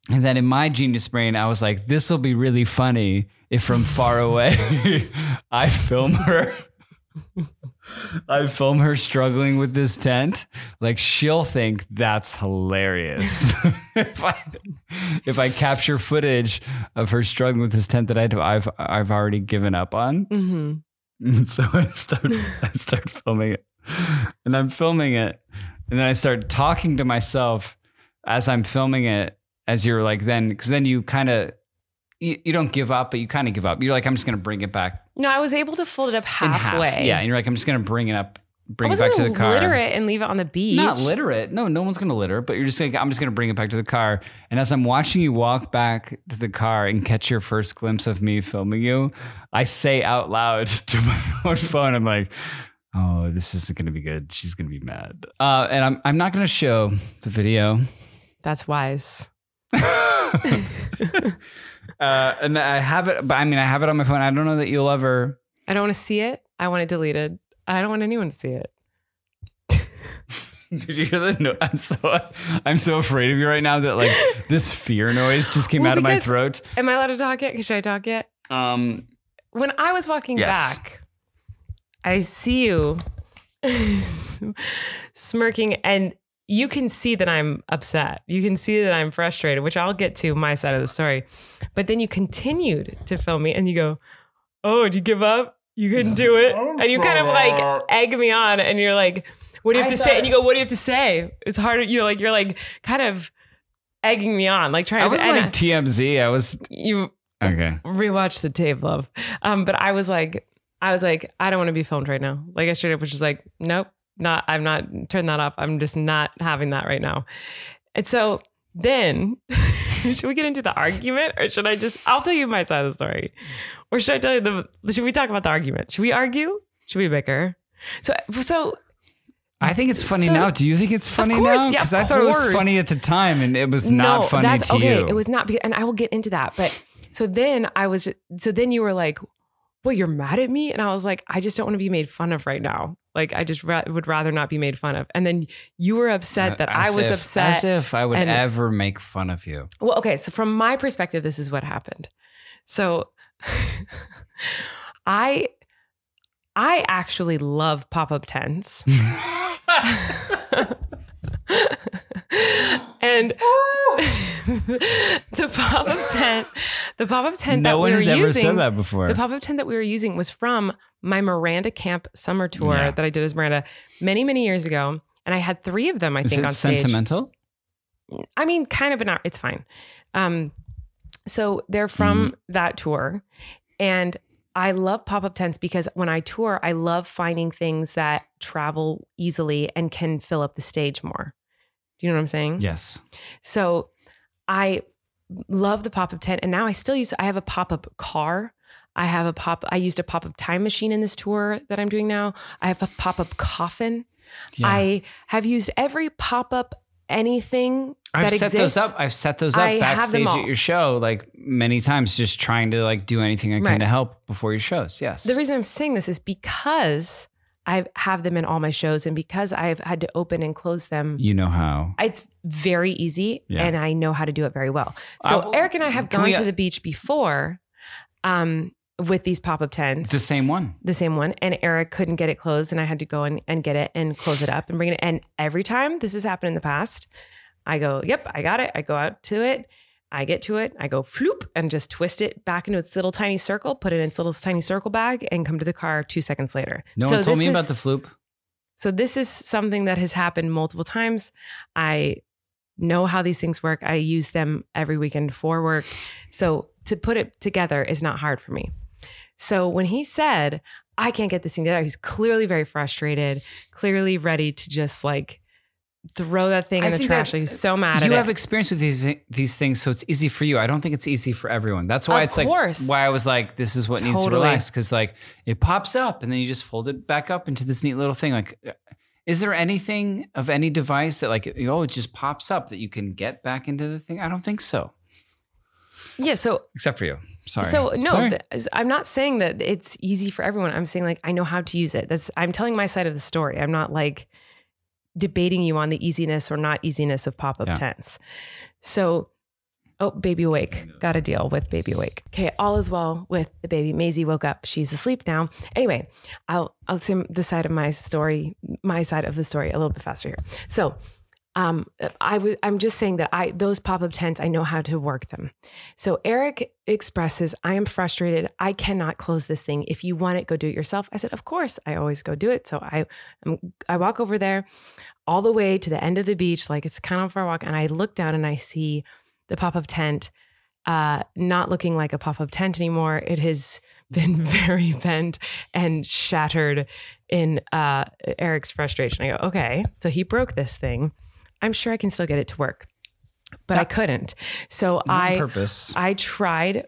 and then in my genius brain, I was like, this will be really funny if from far away I film her. I film her struggling with this tent. Like she'll think that's hilarious. if I if I capture footage of her struggling with this tent that I've I've, I've already given up on. Mhm. So I start I start filming it. And I'm filming it. And then I start talking to myself as I'm filming it, as you're like then because then you kind of you, you don't give up, but you kind of give up. You're like, I'm just gonna bring it back No, I was able to fold it up in halfway. half. Yeah. And you're like, I'm just gonna bring it up, I bring it wasn't back to the car. litter it and leave it on the beach. Not litter it. No, no one's gonna litter, but you're just like, I'm just gonna bring it back to the car. And as I'm watching you walk back to the car and catch your first glimpse of me filming you, I say out loud to my own phone, I'm like, oh, this isn't gonna be good. She's gonna be mad. Uh, and I'm I'm not gonna show the video. That's wise. uh, and I have it, but I mean, I have it on my phone. I don't know that you'll ever. I don't want to see it. I want it deleted. I don't want anyone to see it. Did you hear that? No, I'm so I'm so afraid of you right now that like this fear noise just came Well, out of my throat. Am I allowed to talk yet? Should I talk yet? Um, When I was walking Yes. back, I see you smirking, and you can see that I'm upset. You can see that I'm frustrated, which I'll get to my side of the story. But then you continued to film me, and you go, "Oh, did you give up? You couldn't do it?" And you kind of like egg me on, and you're like, "What do you have I to say?" And you go, "What do you have to say?" It's harder. You know, like you're like kind of egging me on, like trying I to. was and like TMZ. I was you okay. rewatch the tape, love. Um, but I was like, I was like, I don't want to be filmed right now. Like I straight up was just like, nope, not. I'm not. Turn that off. I'm just not having that right now. And so then, should we get into the argument, or should I just? I'll tell you my side of the story, or should I tell you the? Should we talk about the argument? Should we argue? Should we bicker? So, so I think it's funny So- now. Do you think it's funny course, now? Because of I thought it was funny at the time, and it was not funny that's to okay. you. It was not, and I will get into that. But so then I was, so then you were like, "Well, you're mad at me," and I was like, "I just don't want to be made fun of right now." Like I just ra- would rather not be made fun of. And then you were upset uh, that I was if- upset. As if I would and- ever make fun of you. Well, okay. So from my perspective, this is what happened. So I I actually love pop-up tents. and the pop-up tent, the pop-up tent no that one we were has ever using, said that before. the pop-up tent that we were using was from my Miranda Camp summer tour Yeah. that I did as Miranda many, many years ago. And I had three of them, I Is think, it on stage. sentimental? I mean, kind of, but not. It's fine. Um, so they're from Mm-hmm. that tour, and I love pop up tents because when I tour, I love finding things that travel easily and can fill up the stage more. Do you know what I'm saying? Yes. So I love the pop up tent, and now I still use. I have a pop up car. I have a pop. I used a pop up time machine in this tour that I'm doing now. I have a pop up coffin. Yeah. I have used every pop up anything I've set exists. those up. I've set those up I have them backstage all. at your show like many times, just trying to like do anything I can Right. to help before your shows. Yes. The reason I'm saying this is because I have them in all my shows, and because I've had to open and close them. you know how. It's very easy, Yeah. and I know how to do it very well. So Uh, Erik and I have can gone we, uh, to the beach before, um, with these pop up tents. The same one. the same one. And Erik couldn't get it closed and I had to go and, and get it and close it up and bring it. And every time this has happened in the past I go yep I got it. I go out to it. I get to it. I go floop and just twist it back into its little tiny circle put it in its little tiny circle bag and come to the car two seconds later. No So one told me is- about the floop. so this is something that has happened multiple times. I know how these things work. I use them every weekend for work. So to put it together is not hard for me so when he said, I can't get this thing together, he's clearly very frustrated, clearly ready to just like throw that thing I in the trash. that He's uh, so mad at it. You have experience with these these things, so it's easy for you. I don't think it's easy for everyone. That's why Of it's course. like why I was like, this is what needs to relax because like it pops up and then you just fold it back up into this neat little thing. Like, uh, is there anything of any device that like oh it just pops up that you can get back into the thing? I don't think so, yeah. So, except for you. Sorry. so no, Sorry. th- I'm not saying that it's easy for everyone. I'm saying like I know how to use it. That's I'm telling my side of the story. I'm not like debating you on the easiness or not easiness of pop up Yeah. tents. So, oh, baby awake. Got to deal with baby awake. Okay, all is well with the baby. Maisie woke up. She's asleep now. Anyway, I'll I'll say the side of my story, my side of the story, a little bit faster here. So. Um, I w- I'm just saying that I those pop up tents I know how to work them. So Erik expresses, I am frustrated. I cannot close this thing. If you want it, go do it yourself. I said, of course. I always go do it. So I I'm, I walk over there, all the way to the end of the beach, like it's kind of far walk, and I look down and I see the pop up tent, uh, not looking like a pop up tent anymore. It has been very bent and shattered in uh, Erik's frustration. I go, okay, so he broke this thing. I'm sure I can still get it to work, but I couldn't. So I purpose. I tried.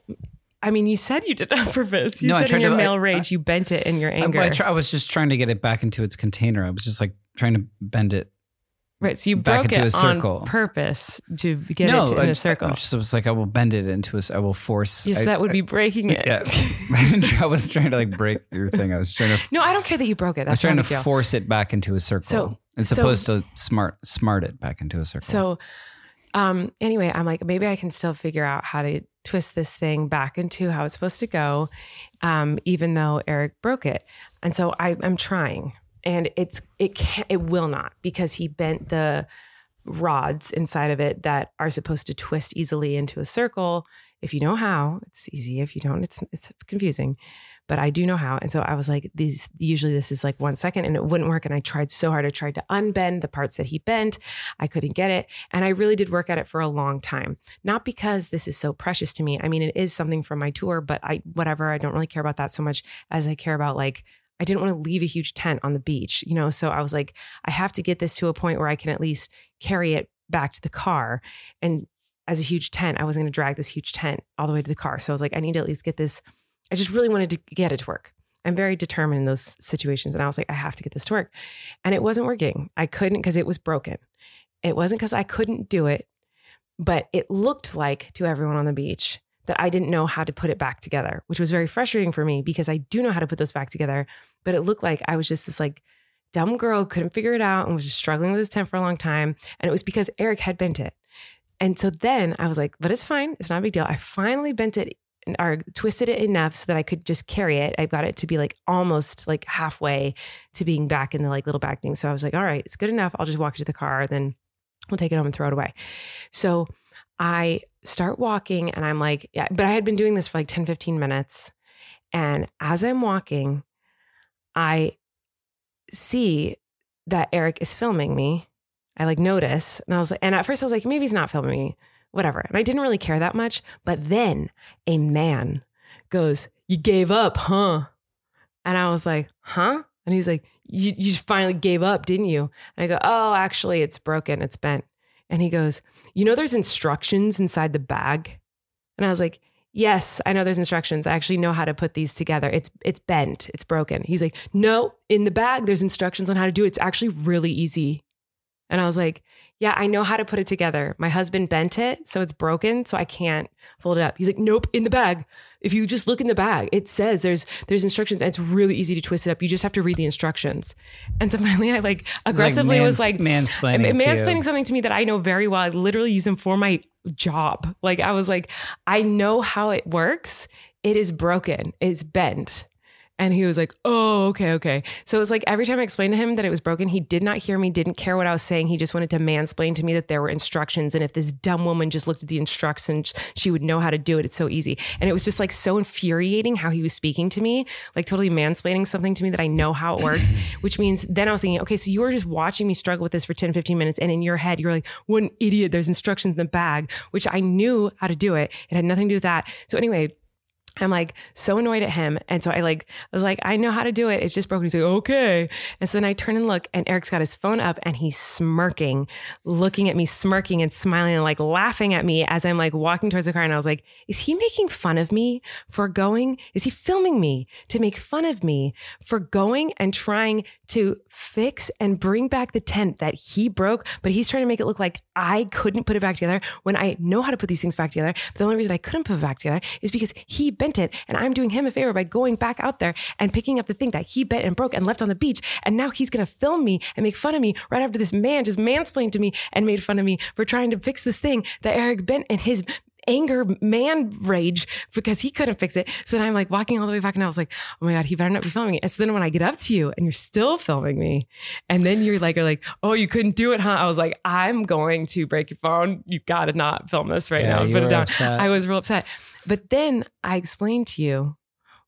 I mean, you said you did it on purpose. You No, I said in your to- I- male rage, you bent it in your anger. I, try, I was just trying to get it back into its container. I was just like trying to bend it. right. So you back broke into it a circle. on purpose to get no, it to, in I- a circle. I just was like, I will bend it into a, I will force. yes, I, that would be breaking it. Yeah, I I was trying to like break your thing. I was trying to. no, I don't care that you broke it. I was trying to force it back into a circle. So- it's so- supposed to smart smart it back into a circle. So, um, anyway, I'm like, maybe I can still figure out how to twist this thing back into how it's supposed to go, um, even though Erik broke it. And so I, I'm trying, and it's it can't, it will not because he bent the rods inside of it that are supposed to twist easily into a circle. If you know how, it's easy. If you don't, it's it's confusing. But I do know how. And so I was like, these usually this is like one second and it wouldn't work. And I tried so hard. I tried to unbend the parts that he bent. I couldn't get it. And I really did work at it for a long time. Not because this is so precious to me. I mean, it is something from my tour, but I whatever, I don't really care about that so much as I care about like I didn't want to leave a huge tent on the beach, you know? So I was like, I have to get this to a point where I can at least carry it back to the car. And as a huge tent, I wasn't going to drag this huge tent all the way to the car. So I was like, I need to at least get this. I just really wanted to get it to work. I'm very determined in those situations. And I was like, I have to get this to work. And it wasn't working. I couldn't because it was broken. It wasn't because I couldn't do it, but it looked like to everyone on the beach that I didn't know how to put it back together, which was very frustrating for me because I do know how to put those back together. But it looked like I was just this like dumb girl couldn't figure it out and was just struggling with this tent for a long time. And it was because Erik had bent it. And so then I was like, but it's fine. It's not a big deal. I finally bent it or twisted it enough so that I could just carry it. I got it to be like almost like halfway to being back in the like little bag thing. So I was like, all right, it's good enough. I'll just walk it to the car. Then we'll take it home and throw it away. So I start walking and I'm like, yeah, but I had been doing this for like 10, 15 minutes. And as I'm walking, I see that Erik is filming me. I like notice. And I was like, and at first I was like, maybe he's not filming me, whatever. And I didn't really care that much. But then a man goes, You gave up, huh? And I was like, Huh? And he's like, You, finally gave up, didn't you? And I go, Oh, actually, it's broken, it's bent. And he goes, You know, there's instructions inside the bag. And I was like, Yes, I know there's instructions. I actually know how to put these together. It's it's bent, it's broken. He's like, "No, in the bag there's instructions on how to do it. It's actually really easy." And I was like, "Yeah, I know how to put it together. My husband bent it, so it's broken, so I can't fold it up." He's like, "Nope, in the bag. If you just look in the bag, it says there's there's instructions and it's really easy to twist it up. You just have to read the instructions." And so finally I like aggressively was like mansplaining, mansplaining something to me that I know very well. I literally use them for my job. Like I was like, I know how it works. It is broken. It's bent. And he was like, oh, okay, okay. So it was like every time I explained to him that it was broken, he did not hear me, didn't care what I was saying. He just wanted to mansplain to me that there were instructions. And if this dumb woman just looked at the instructions, she would know how to do it. It's so easy. And it was just like so infuriating how he was speaking to me, like totally mansplaining something to me that I know how it works, which means then I was thinking, okay, so you were just watching me struggle with this for 10, 15 minutes. And in your head, you're like, what an idiot. There's instructions in the bag, which I knew how to do it. It had nothing to do with that. So anyway, I'm like so annoyed at him. And so I like, I was like, I know how to do it. It's just broken. He's like, okay. And so then I turn and look and Erik's got his phone up and he's smirking, looking at me, smirking and smiling and like laughing at me as I'm like walking towards the car. And I was like, is he making fun of me for going? Is he filming me to make fun of me for going and trying to fix and bring back the tent that he broke? But he's trying to make it look like I couldn't put it back together when I know how to put these things back together. But the only reason I couldn't put it back together is because he bent it. And I'm doing him a favor by going back out there and picking up the thing that he bent and broke and left on the beach. And now he's going to film me and make fun of me right after this man just mansplained to me and made fun of me for trying to fix this thing that Erik bent in his anger, man rage because he couldn't fix it. So then I'm like walking all the way back and I was like, oh my God, he better not be filming it. And so then when I get up to you and you're still filming me, and then you're like, you're like, oh, you couldn't do it, huh? I was like, I'm going to break your phone. You gotta not film this right Yeah, now. Put it down. upset. I was real upset. But then I explained to you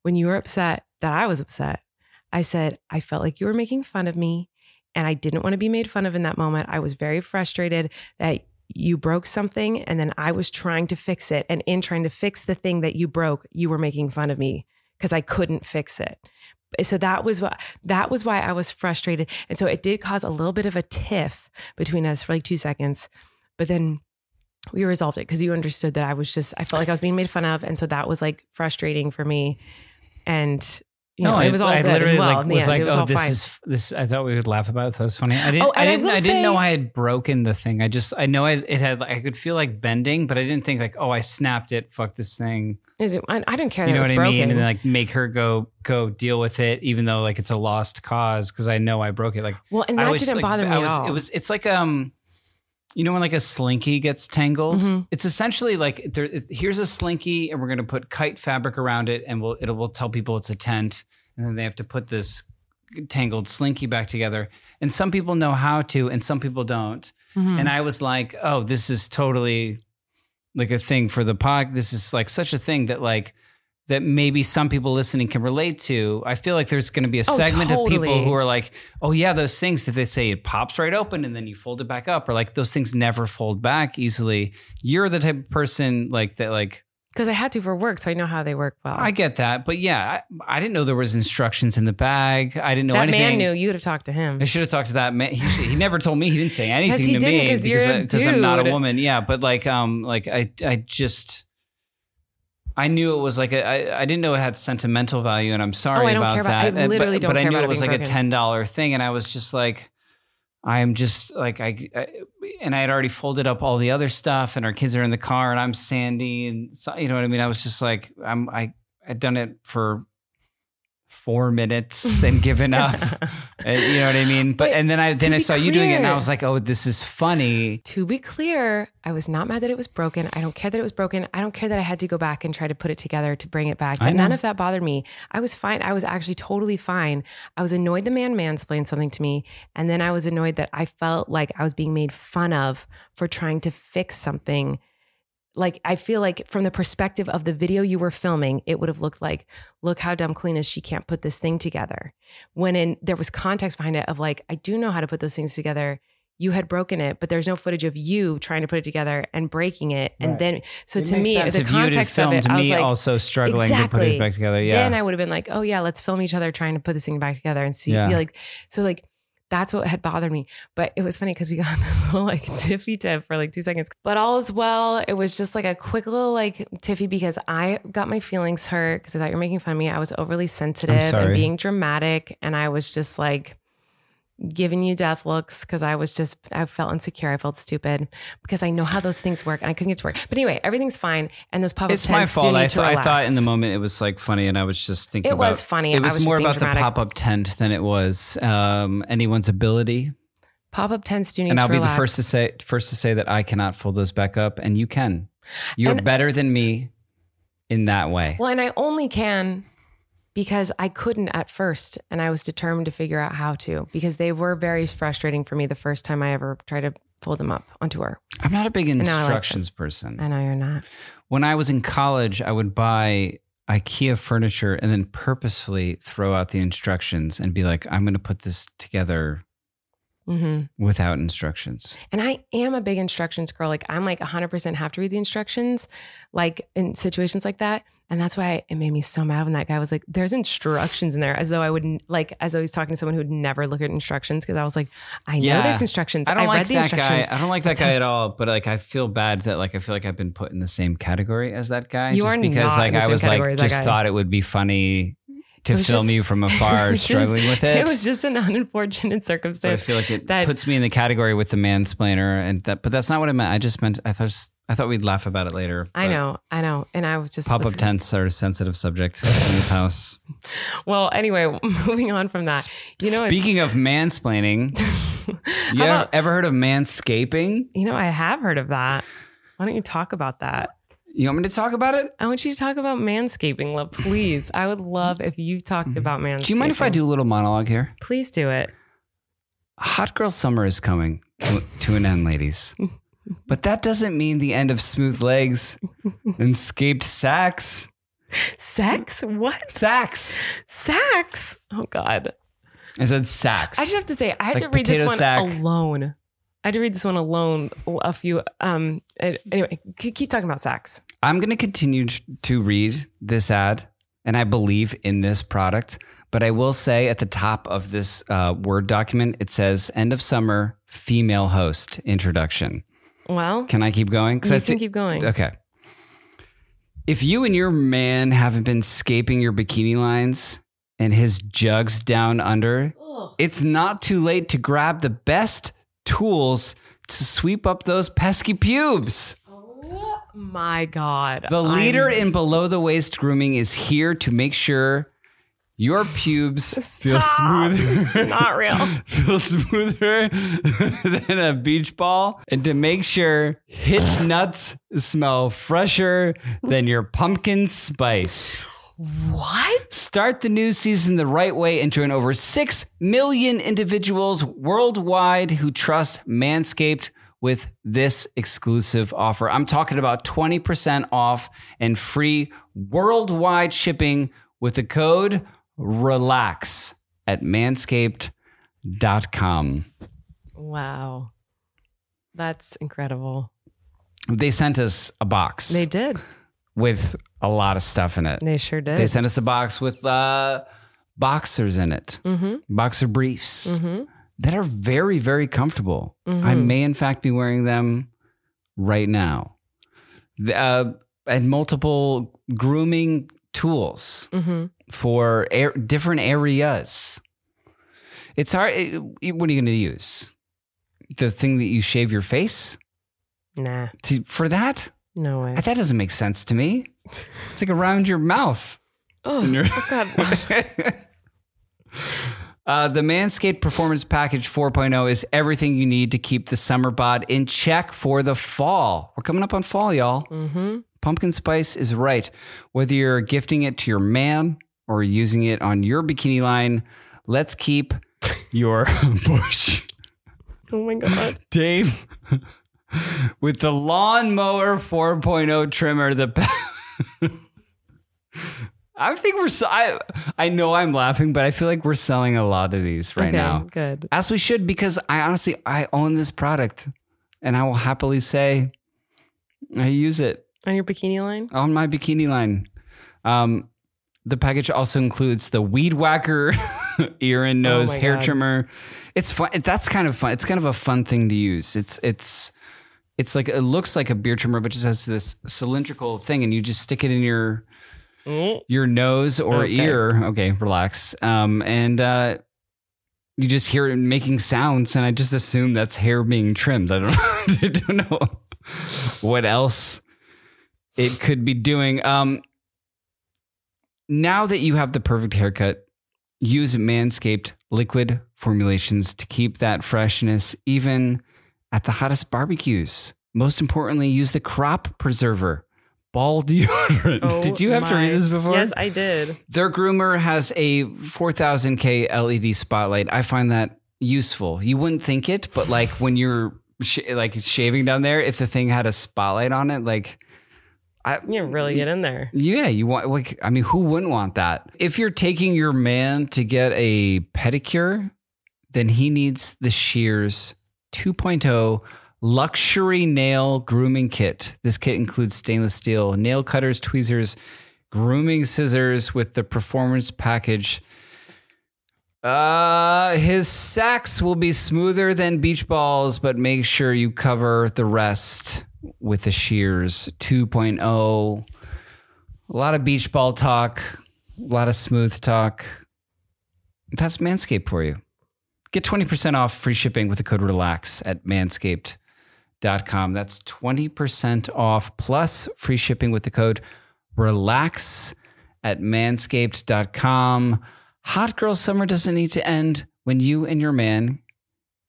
when you were upset that I was upset. I said, I felt like you were making fun of me and I didn't want to be made fun of in that moment. I was very frustrated that you broke something and then I was trying to fix it. And in trying to fix the thing that you broke, you were making fun of me because I couldn't fix it. So that was what that was why I was frustrated. And so it did cause a little bit of a tiff between us for like two seconds. But then we resolved it because you understood that I was just I felt like I was being made fun of. And so that was like frustrating for me. And you know, I- it was all I good literally well like was end. like, was oh, this fine. is this. I thought we would laugh about it. That was funny. I didn't. Oh, I didn't. will I, didn't know I had broken the thing. I just. I know I, it had. I could feel like bending, but I didn't think like, oh, I snapped it. Fuck this thing. I, I didn't care You that know it was what I broken. mean? And then like make her go go deal with it, even though like it's a lost cause because I know I broke it. Like well, and I that didn't like, bother me I at was, all. It was. It's like um, you know when like a slinky gets tangled. Mhm. It's essentially like there. Here's a slinky, and we're gonna put kite fabric around it, and we'll it will tell people it's a tent, and then they have to put this tangled slinky back together. And some people know how to, and some people don't. Mhm. And I was like, oh, this is totally like a thing for the pod. This is like such a thing that like that maybe some people listening can relate to. I feel like there's going to be a Oh, segment of people who are like, oh yeah, those things that they say it pops right open and then you fold it back up, or like those things never fold back easily. You're the type of person like that, like because I had to for work, so I know how they work well. I get that, but yeah, I, I didn't know there was instructions in the bag. I didn't know that anything. man knew. You would have talked to him. I should have talked to that man. He, he never told me. He didn't say anything he to didn't, me 'cause because I'm not a woman. Yeah, but like, um, like I, I just, I knew it was like a, I, I didn't know it had sentimental value, and I'm sorry Oh, I don't about care about- that. I Uh, literally but, don't but I knew about it was like a ten dollar thing, and I was just like, I'm just like I, I, and I had already folded up all the other stuff, and our kids are in the car, and I'm Sandy, and so, you know what I mean. I was just like, I'm I had done it for four minutes and given up. Uh, you know what I mean? But, But and then I then I saw you doing it, and I was like, oh, this is funny. To be clear, I was not mad that it was broken. I don't care that it was broken. I don't care that I had to go back and try to put it together to bring it back. But none of that bothered me. I was fine. I was actually totally fine. I was annoyed the man mansplained something to me. And then I was annoyed that I felt like I was being made fun of for trying to fix something. Like, I feel like from the perspective of the video you were filming, it would have looked like, look how dumb Colleen is. She can't put this thing together. When in there was context behind it of like, I do know how to put those things together you had broken it, but there's no footage of you trying to put it together and breaking it. And Right. then, so It to me, sense the if you had context of filmed it, I was me like, also struggling to put Exactly. it back together. Yeah. then I would have been like, oh yeah, let's film each other trying to put this thing back together and see, Yeah. be like, so like, that's what had bothered me. But it was funny because we got this little like tiffy tip for like two seconds. But all is well. It was just like a quick little like tiffy because I got my feelings hurt because I thought you were making fun of me. I was overly sensitive and being dramatic. And I was just like, giving you death looks because I was just I felt insecure. I felt stupid because I know how those things work and I couldn't get to work. But anyway, everything's fine. And those pop up it's my fault. I, thought I thought in the moment it was like funny, and I was just thinking It about, was funny. It I was, was more about dramatic. the pop up tent than it was um, anyone's ability. pop up tents do need And I'll be the first to say first to say that I cannot fold those back up, and you can. You're And- better than me in that way. Well, and I only can because I couldn't at first, and I was determined to figure out how to because they were very frustrating for me the first time I ever tried to fold them up on tour. I'm not a big now I like instructions person. I know you're not. when I was in college, I would buy IKEA furniture and then purposefully throw out the instructions and be like, I'm going to put this together hmm without instructions. And I am a big instructions girl. Like I'm like 100% have to read the instructions, like in situations like that. And that's why it made me so mad when that guy was like, "There's instructions in there," as though I wouldn't like, as though he was talking to someone who would never look at instructions. Because I was like, I know there's instructions. I don't read like that guy. I don't like that guy at all. But like, I feel bad that like I feel like I've been put in the same category as that guy. You just are because not like in the I same was like category as that just guy. thought it would be funny to film just- you from afar was just- struggling with it. It was just an unfortunate but I circumstance. feel like it that- puts me in the category with the mansplainer, and that. But that's not what I meant. I just meant I thought I thought we'd laugh about it later. I know, I know, and I was just Pop up tents are a sensitive subject in this house. Well, anyway, moving on from that, you know, Speaking of mansplaining, you ever, about- ever heard of manscaping? you know, I have heard of that. Why don't you talk about that? You want me to talk about it? I want you to talk about manscaping, love. Please. I would love if you talked about manscaping. Mm-hmm. Do you mind if I do a little monologue here? Please do it. Hot girl summer is coming to an end, ladies. But that doesn't mean the end of smooth legs and scaped sacks. Sex? What? Sacks. Sex? Oh God. I said sacks. I just have to say, I had Like to read this one sack. alone. I had to read this one alone. A few. Um. Anyway, keep talking about sex. I'm going to continue to read this ad, and I believe in this product. But I will say at the top of this uh, Word document, it says "End of summer female host introduction." Well, Can I keep going? you I can thi- keep going. Okay. If you and your man haven't been scaping your bikini lines and his jugs down under, it's not too late to grab the best tools to sweep up those pesky pubes. Oh my God. The leader I'm- in below the waist grooming is here to make sure your pubes feel smoother. Is not real. feel smoother than a beach ball and to make sure his nuts smell fresher than your pumpkin spice. What? Start the new season the right way and join over 6 million individuals worldwide who trust Manscaped with this exclusive offer. I'm talking about 20% off and free worldwide shipping with the code RELAX at manscaped.com. Wow. That's incredible. They sent us a box They did. with a lot of stuff in it. They sure did. They sent us a box with uh, boxers in it, mm-hmm. boxer briefs Mm-hmm. that are very, very comfortable. Mhm. I may, in fact, be wearing them right now. The, uh, and multiple grooming tools Mm-hmm. For air, different areas. It's hard. it- what are you going to use? The thing that you shave your face Nah. to, for that? No way. That doesn't make sense to me. It's like around your mouth. Oh, your- oh God. Uh, the Manscaped Performance Package 4.0 is everything you need to keep the summer bod in check for the fall. We're coming up on fall, y'all. mm-hmm. Pumpkin spice is right. Whether you're gifting it to your man or using it on your bikini line, let's keep your bush. Oh my God. Dave, with the lawnmower 4.0 trimmer, the. pa- I think we're. I I know I'm laughing, but I feel like we're selling a lot of these right okay, now. Good. As we should, because I honestly I own this product, and I will happily say I use it On your bikini line? on my bikini line. Um, the package also includes the weed whacker, ear and nose Oh hair God. trimmer. It's fun. That's kind of fun. It's kind of a fun thing to use. It's it's it's like it looks like a beard trimmer, but just has this cylindrical thing, and you just stick it in your Mm. your nose or Okay. ear. Okay, relax. Um, and uh, you just hear it making sounds, and I just assume that's hair being trimmed. I don't, I don't know what else it could be doing. Um, now that you have the perfect haircut, use Manscaped liquid formulations to keep that freshness even at the hottest barbecues. Most importantly, use the crop preserver. Ball deodorant. Oh did you have to read this before? Yes, I did. Their groomer has a 4000K LED spotlight. I find that useful. You wouldn't think it, but like when you're sh- like shaving down there, if the thing had a spotlight on it, like I, You really get in there. yeah, you want like I mean, who wouldn't want that? If you're taking your man to get a pedicure, then he needs the Shears 2.0 luxury nail grooming kit. This kit includes stainless steel nail cutters, tweezers, grooming scissors with the performance package. Uh, his sacks will be smoother than beach balls, but make sure you cover the rest with the Shears 2.0. A lot of beach ball talk, a lot of smooth talk. That's Manscaped for you. Get 20% off free shipping with the code RELAX at manscaped.com. That's 20% off plus free shipping with the code RELAX at manscaped.com. Hot girl summer doesn't need to end when you and your man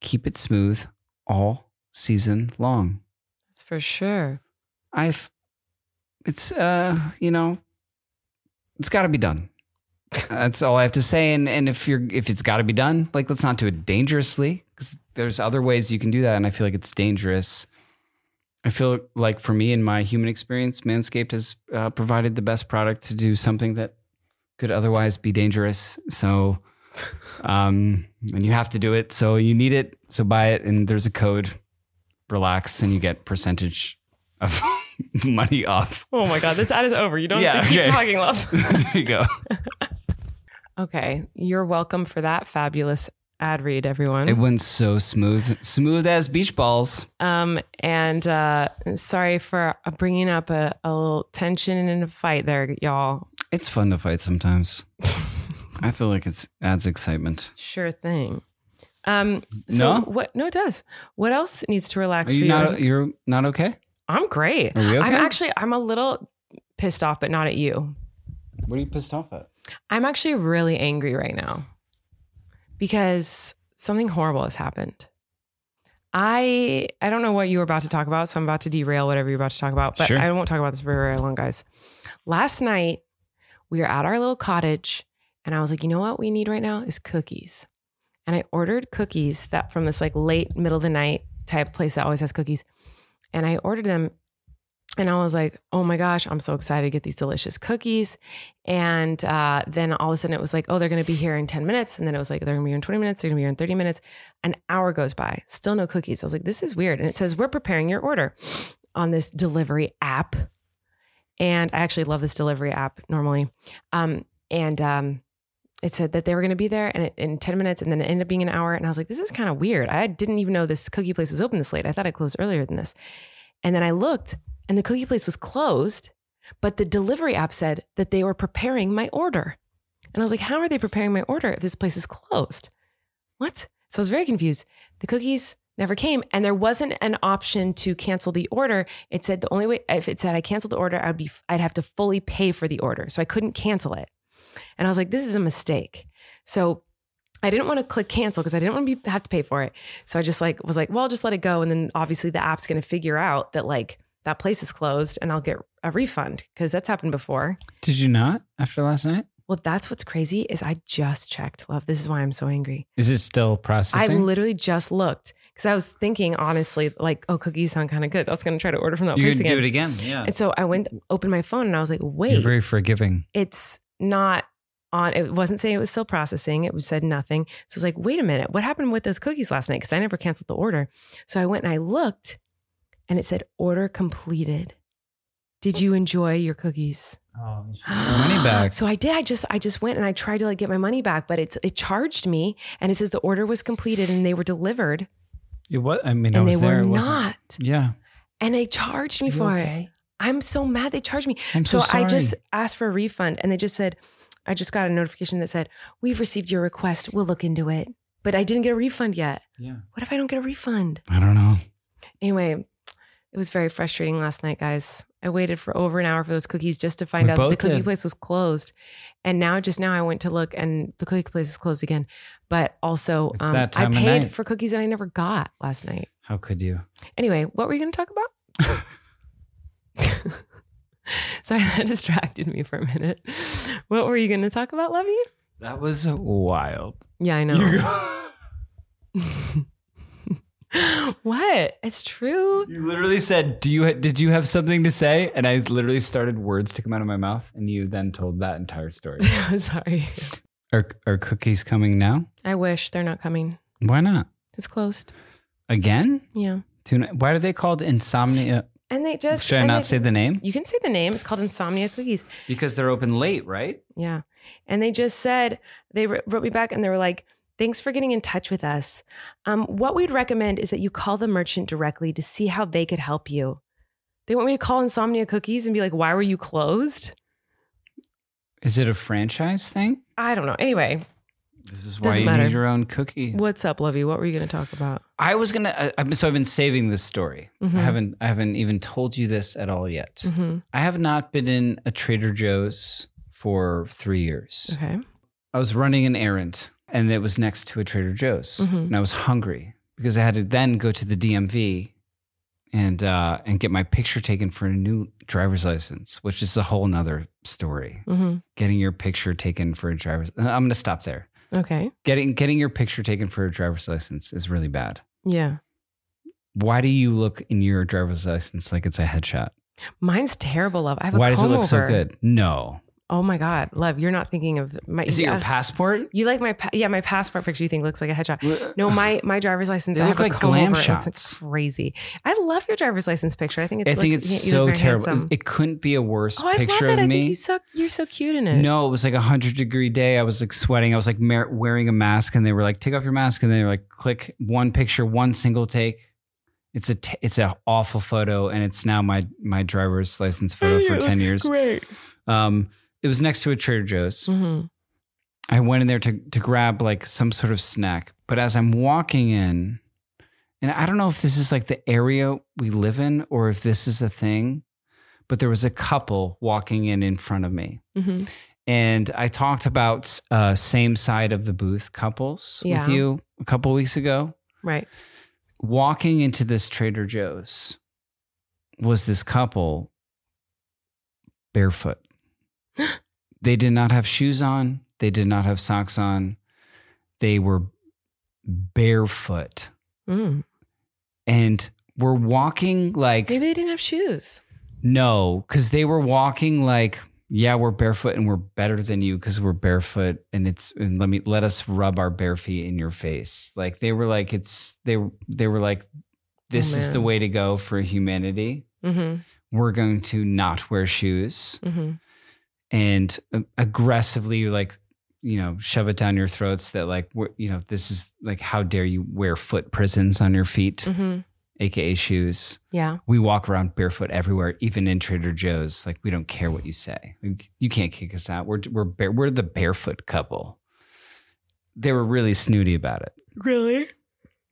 keep it smooth all season long. For sure. I've it's uh you know it's got to be done. That's all I have to say. And and if you're if it's got to be done, like let's not do it dangerously because there's other ways you can do that, and I feel like it's dangerous. I feel like for me in my human experience, Manscaped has uh, provided the best product to do something that could otherwise be dangerous. So, um, and you have to do it. So you need it. So buy it, and there's a code. Relax, and you get percentage of money off. Oh my God, this ad is over. You don't Yeah, have to keep okay. talking, love. there you go. okay. You're welcome for that fabulous ad read, everyone. It went so smooth, smooth as beach balls. Um, and uh, sorry for bringing up a, a little tension and a fight there, y'all. It's fun to fight sometimes. I feel like it adds excitement. Sure thing. Um, so No? what? No, it does. What else needs to relax Are for you you? not? You're not okay. I'm great. Okay? I'm actually. I'm a little pissed off, but not at you. What are you pissed off at? I'm actually really angry right now because something horrible has happened. I I don't know what you were about to talk about, so I'm about to derail whatever you're about to talk about. But Sure. I won't talk about this for very long, guys. Last night we were at our little cottage, and I was like, you know what we need right now is cookies. And I ordered cookies that from this like late middle of the night type place that always has cookies. And I ordered them and I was like, oh my gosh, I'm so excited to get these delicious cookies. And uh, then all of a sudden it was like, oh, they're going to be here in 10 minutes. And then it was like, they're going to be here in 20 minutes. They're going to be here in 30 minutes. An hour goes by, still no cookies. I was like, this is weird. And it says, we're preparing your order on this delivery app. And I actually love this delivery app normally. Um, and um, it said that they were going to be there and it, in 10 minutes and then it ended up being an hour. And I was like, this is kind of weird. I didn't even know this cookie place was open this late. I thought it closed earlier than this. And then I looked and the cookie place was closed, but the delivery app said that they were preparing my order. And I was like, how are they preparing my order if this place is closed? What? So I was very confused. The cookies never came and there wasn't an option to cancel the order. It said the only way if it said I canceled the order, I'd be I'd have to fully pay for the order. So I couldn't cancel it. And I was like, this is a mistake. So I didn't want to click cancel because I didn't want to be, have to pay for it. So I just like was like, well, I'll just let it go. And then obviously the app's going to figure out that like that place is closed and I'll get a refund because that's happened before. Did you not after last night? Well, that's what's crazy is I just checked, love. This is why I'm so angry. Is it still processing? I literally just looked because I was thinking honestly, like, oh, cookies sound kind of good. I was going to try to order from that you place can again. do it again. Yeah. And so I went, opened my phone, and I was like, wait, You're very forgiving. it's not on. It wasn't saying it was still processing. It was said nothing. So it's like, wait a minute, what happened with those cookies last night? Because I never canceled the order. So I went and I looked, and it said order completed. Did you enjoy your cookies? Oh, money back. So I did. I just I just went and I tried to like get my money back, but it's it charged me and it says the order was completed and they were delivered It was. I mean, I and was they there. were wasn't- Yeah. And they charged me for it. I'm so mad they charged me. I'm so, So, I just asked for a refund and they just said, I just got a notification that said, We've received your request. We'll look into it. But I didn't get a refund yet. Yeah. What if I don't get a refund? I don't know. Anyway, it was very frustrating last night, guys. I waited for over an hour for those cookies just to find We out that the cookie did. place was closed. And now, just now, I went to look and the cookie place is closed again. But also, um, that I paid for cookies that I never got last night. How could you? Anyway, what were you going to talk about? Sorry, that distracted me for a minute. What were you going to talk about, Lovey? That was wild. Yeah, I know. what? It's true. You literally said, "Do you did you have something to say?" And I literally started words to come out of my mouth, and you then told that entire story. Sorry. are are cookies coming now? I wish they're not coming. Why not? It's closed. Again? Yeah. Tuna- Why are they called insomnia? And they just Should I not they- say the name? You can say the name. It's called Insomnia Cookies. Because they're open late, right? Yeah. And they just said, they wrote me back and they were like, thanks for getting in touch with us. Um, what we'd recommend is that you call the merchant directly to see how they could help you. They want me to call Insomnia Cookies and be like, why were you closed? Is it a franchise thing? I don't know. Anyway, This is why Doesn't you matter. need your own cookie. what's up, Lovey? What were you going to talk about? I was gonna. I, I've been- so I've been saving this story. Mhm. I haven't. I haven't even told you this at all yet. hmm I have not been in a Trader Joe's for three years. Okay. I was running an errand, and it was next to a Trader Joe's, Mhm. and I was hungry because I had to then go to the DMV and uh, and get my picture taken for a new driver's license, which is a whole nother story. hmm Getting your picture taken for a driver's. I'm going to stop there. Okay. Getting getting your picture taken for a driver's license is really bad. Yeah. Why do you look in your driver's license like it's a headshot? Mine's terrible, love. I have a Why does it comb look so over. good? No. Oh my God, love, you're not thinking of my. Is it yeah. your passport? You like my pa- yeah my passport picture? You think looks like a headshot? No, my my driver's license. They I look like glam over it. It looks shots. crazy. I love your driver's license picture. I think it's I think like- it's so terrible. handsome. It couldn't be a worse oh, picture of I me. you so you're so cute in it. No, it was like a hundred degree day. I was like sweating. I was like wearing a mask, and they were like, "Take off your mask," and they were like, "Click one picture, one single take." It's a t- it's a awful photo, and it's now my my driver's license photo for ten years. Great. Um, it was next to a Trader Joe's. hmm I went in there to to grab like some sort of snack, but as I'm walking in, and I don't know if this is like the area we live in or if this is a thing, but there was a couple walking in in front of me. hmm And I talked about uh, same side of the booth couples Yeah. with you a couple weeks ago. Right. Walking into this Trader Joe's was this couple barefoot. They did not have shoes on, they did not have socks on. They were barefoot Mm. and were walking like Maybe they didn't have shoes. No, because they were walking like, yeah, we're barefoot and we're better than you because we're barefoot and it's and let me let us rub our bare feet in your face. Like they were like it's they were they were like, this is the way to go for humanity. hmm We're going to not wear shoes hmm and aggressively like you know shove it down your throats that like we're, you know this is like how dare you wear foot prisons on your feet hmm aka shoes Yeah. we walk around barefoot everywhere, even in Trader Joe's. Like we don't care what you say. You can't kick us out. We're we're bare, we're the barefoot couple. They were really snooty about it. Really?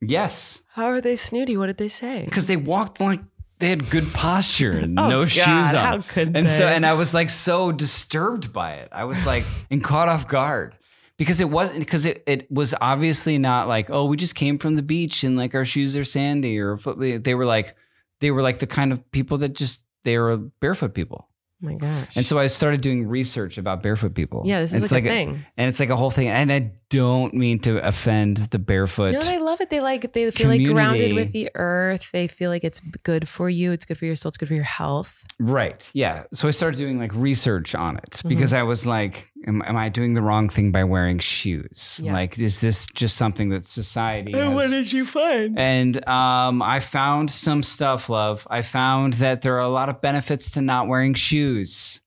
Yes, How are they snooty? What did they say? because they walked like they had good posture and Oh, no God, shoes on. how could and so and I was like so disturbed by it. I was like and caught off guard. Because it wasn't because it, it was obviously not like, oh, we just came from the beach and like our shoes are sandy or they were like they were like the kind of people that just they were barefoot people. Oh my gosh. And so I started doing research about barefoot people. yeah, this is it's like, a thing. and it's like a whole thing. And I don't mean to offend the barefoot. No, they love it. They like they feel like grounded with the earth. They feel like it's good for you. It's good for your soul. It's good for your health. right. Yeah. So I started doing like research on it Mm-hmm. because I was like, am, am I doing the wrong thing by wearing shoes? Yeah. Like, is this just something that society And has- what did you find? And um, I found some stuff, love. I found that there are a lot of benefits to not wearing shoes.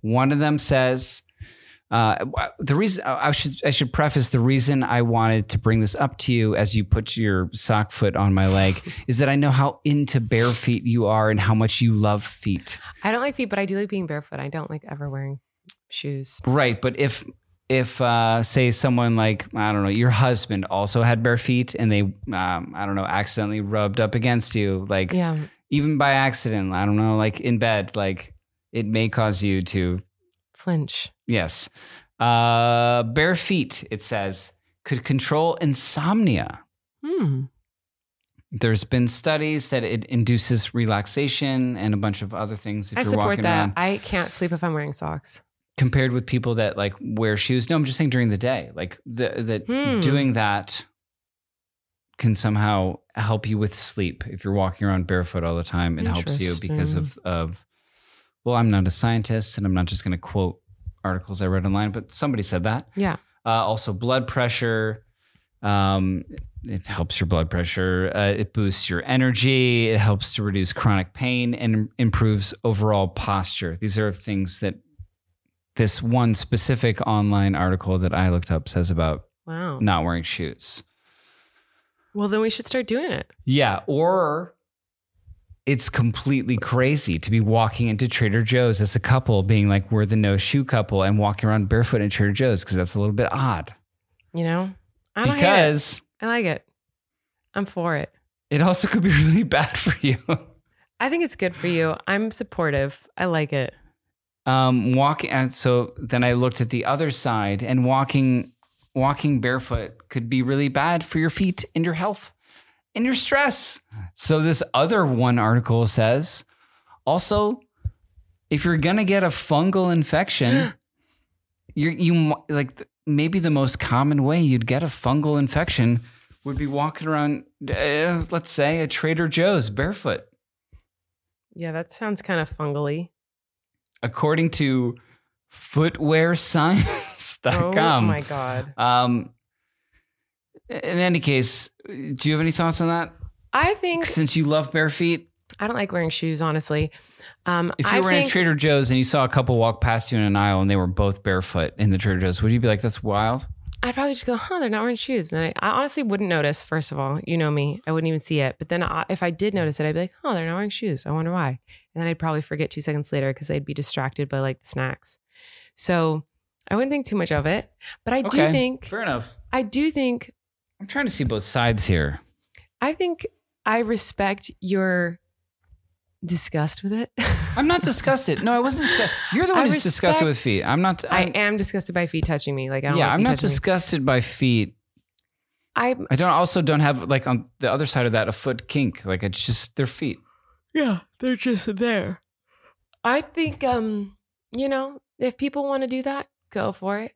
One of them says, uh, the reason I should I should preface the reason I wanted to bring this up to you as you put your sock foot on my leg is that I know how into bare feet you are and how much you love feet. I don't like feet, but I do like being barefoot. I don't like ever wearing shoes. Right, but if if uh, say someone like I don't know your husband also had bare feet and they um, I don't know accidentally rubbed up against you like Yeah. even by accident I don't know like in bed like it may cause you to Flinch. yes uh, bare feet it says could control insomnia. Hmm. There's been studies that it induces relaxation and a bunch of other things if I you're support walking that. around. I can't sleep if I'm wearing socks. compared with people that like wear shoes. No, I'm just saying during the day, like the, that Hmm. doing that can somehow help you with sleep if you're walking around barefoot all the time. It helps you because of of. Well, I'm not a scientist, and I'm not just going to quote articles I read online, but somebody said that. Yeah. Uh, also, blood pressure. Um, it helps your blood pressure. Uh, it boosts your energy. It helps to reduce chronic pain and improves overall posture. These are things that this one specific online article that I looked up says about Wow. not wearing shoes. Well, then we should start doing it. Yeah, or it's completely crazy to be walking into Trader Joe's as a couple, being like, we're the no shoe couple, and walking around barefoot in Trader Joe's because that's a little bit odd. You know? I don't hate it. Because I like it. I'm for it. it also could be really bad for you. I think it's good for you. I'm supportive. I like it. um, walking, and so then I looked at the other side, and walking, walking barefoot could be really bad for your feet and your health and your stress. So this other one article says, also, if you're gonna get a fungal infection, you're you like maybe the most common way you'd get a fungal infection would be walking around, uh, let's say, a Trader Joe's barefoot. Yeah, that sounds kind of fungally. according to footwearscience.com. Oh my god. Um, in any case, do you have any thoughts on that? I think Since you love bare feet, I don't like wearing shoes, honestly. Um, if you I were in think, a Trader Joe's and you saw a couple walk past you in an aisle and they were both barefoot in the Trader Joe's, would you be like, "That's wild"? I'd probably just go, huh, they're not wearing shoes. And I, I honestly wouldn't notice, first of all. You know me. I wouldn't even see it. But then I, if I did notice it, I'd be like, oh, they're not wearing shoes. I wonder why. And then I'd probably forget two seconds later because I'd be distracted by like the snacks. So I wouldn't think too much of it. But I do think, Fair enough. I do think, I'm trying to see both sides here. I think I respect your disgust with it. I'm not disgusted. No, I wasn't. Disgusted. You're the I one who's disgusted with feet. I'm not. I I'm, disgusted by feet touching me. Like, I don't yeah, like I'm not touching me. disgusted by feet. I I don't also don't have like on the other side of that a foot kink. Like it's just their feet. Yeah, they're just there. I think, um, you know, if people want to do that, go for it.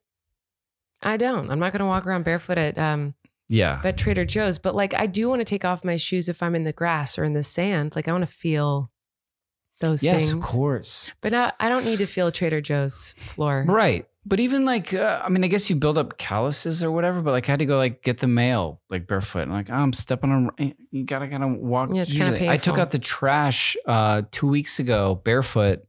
I don't. I'm not going to walk around barefoot at um Yeah. at Trader Joe's, but like I do want to take off my shoes if I'm in the grass or in the sand. Like I want to feel those yes, things. of course. But not, I don't need to feel Trader Joe's floor. Right. But even like, uh, I mean, I guess you build up calluses or whatever. But like, I had to go like get the mail like barefoot. And like, oh, I'm stepping on. You gotta gotta walk. Yeah, it's kinda gingerly. I took out the trash uh, two weeks ago barefoot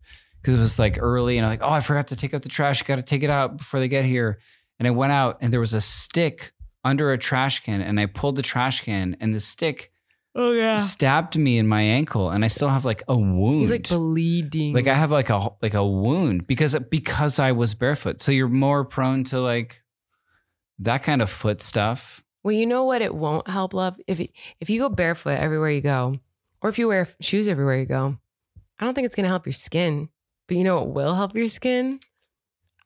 because it was like early, and I'm like, oh, I forgot to take out the trash. Got to take it out before they get here. And I went out, and there was a stick under a trash can, and I pulled the trash can, and the stick Oh yeah. stabbed me in my ankle, and I still have like a wound. He's like bleeding. Like I have like a like a wound because because I was barefoot. So you're more prone to like that kind of foot stuff. Well, you know what? It won't help, love. If it, if you go barefoot everywhere you go, Or if you wear shoes everywhere you go, I don't think it's going to help your skin. But you know it will help your skin?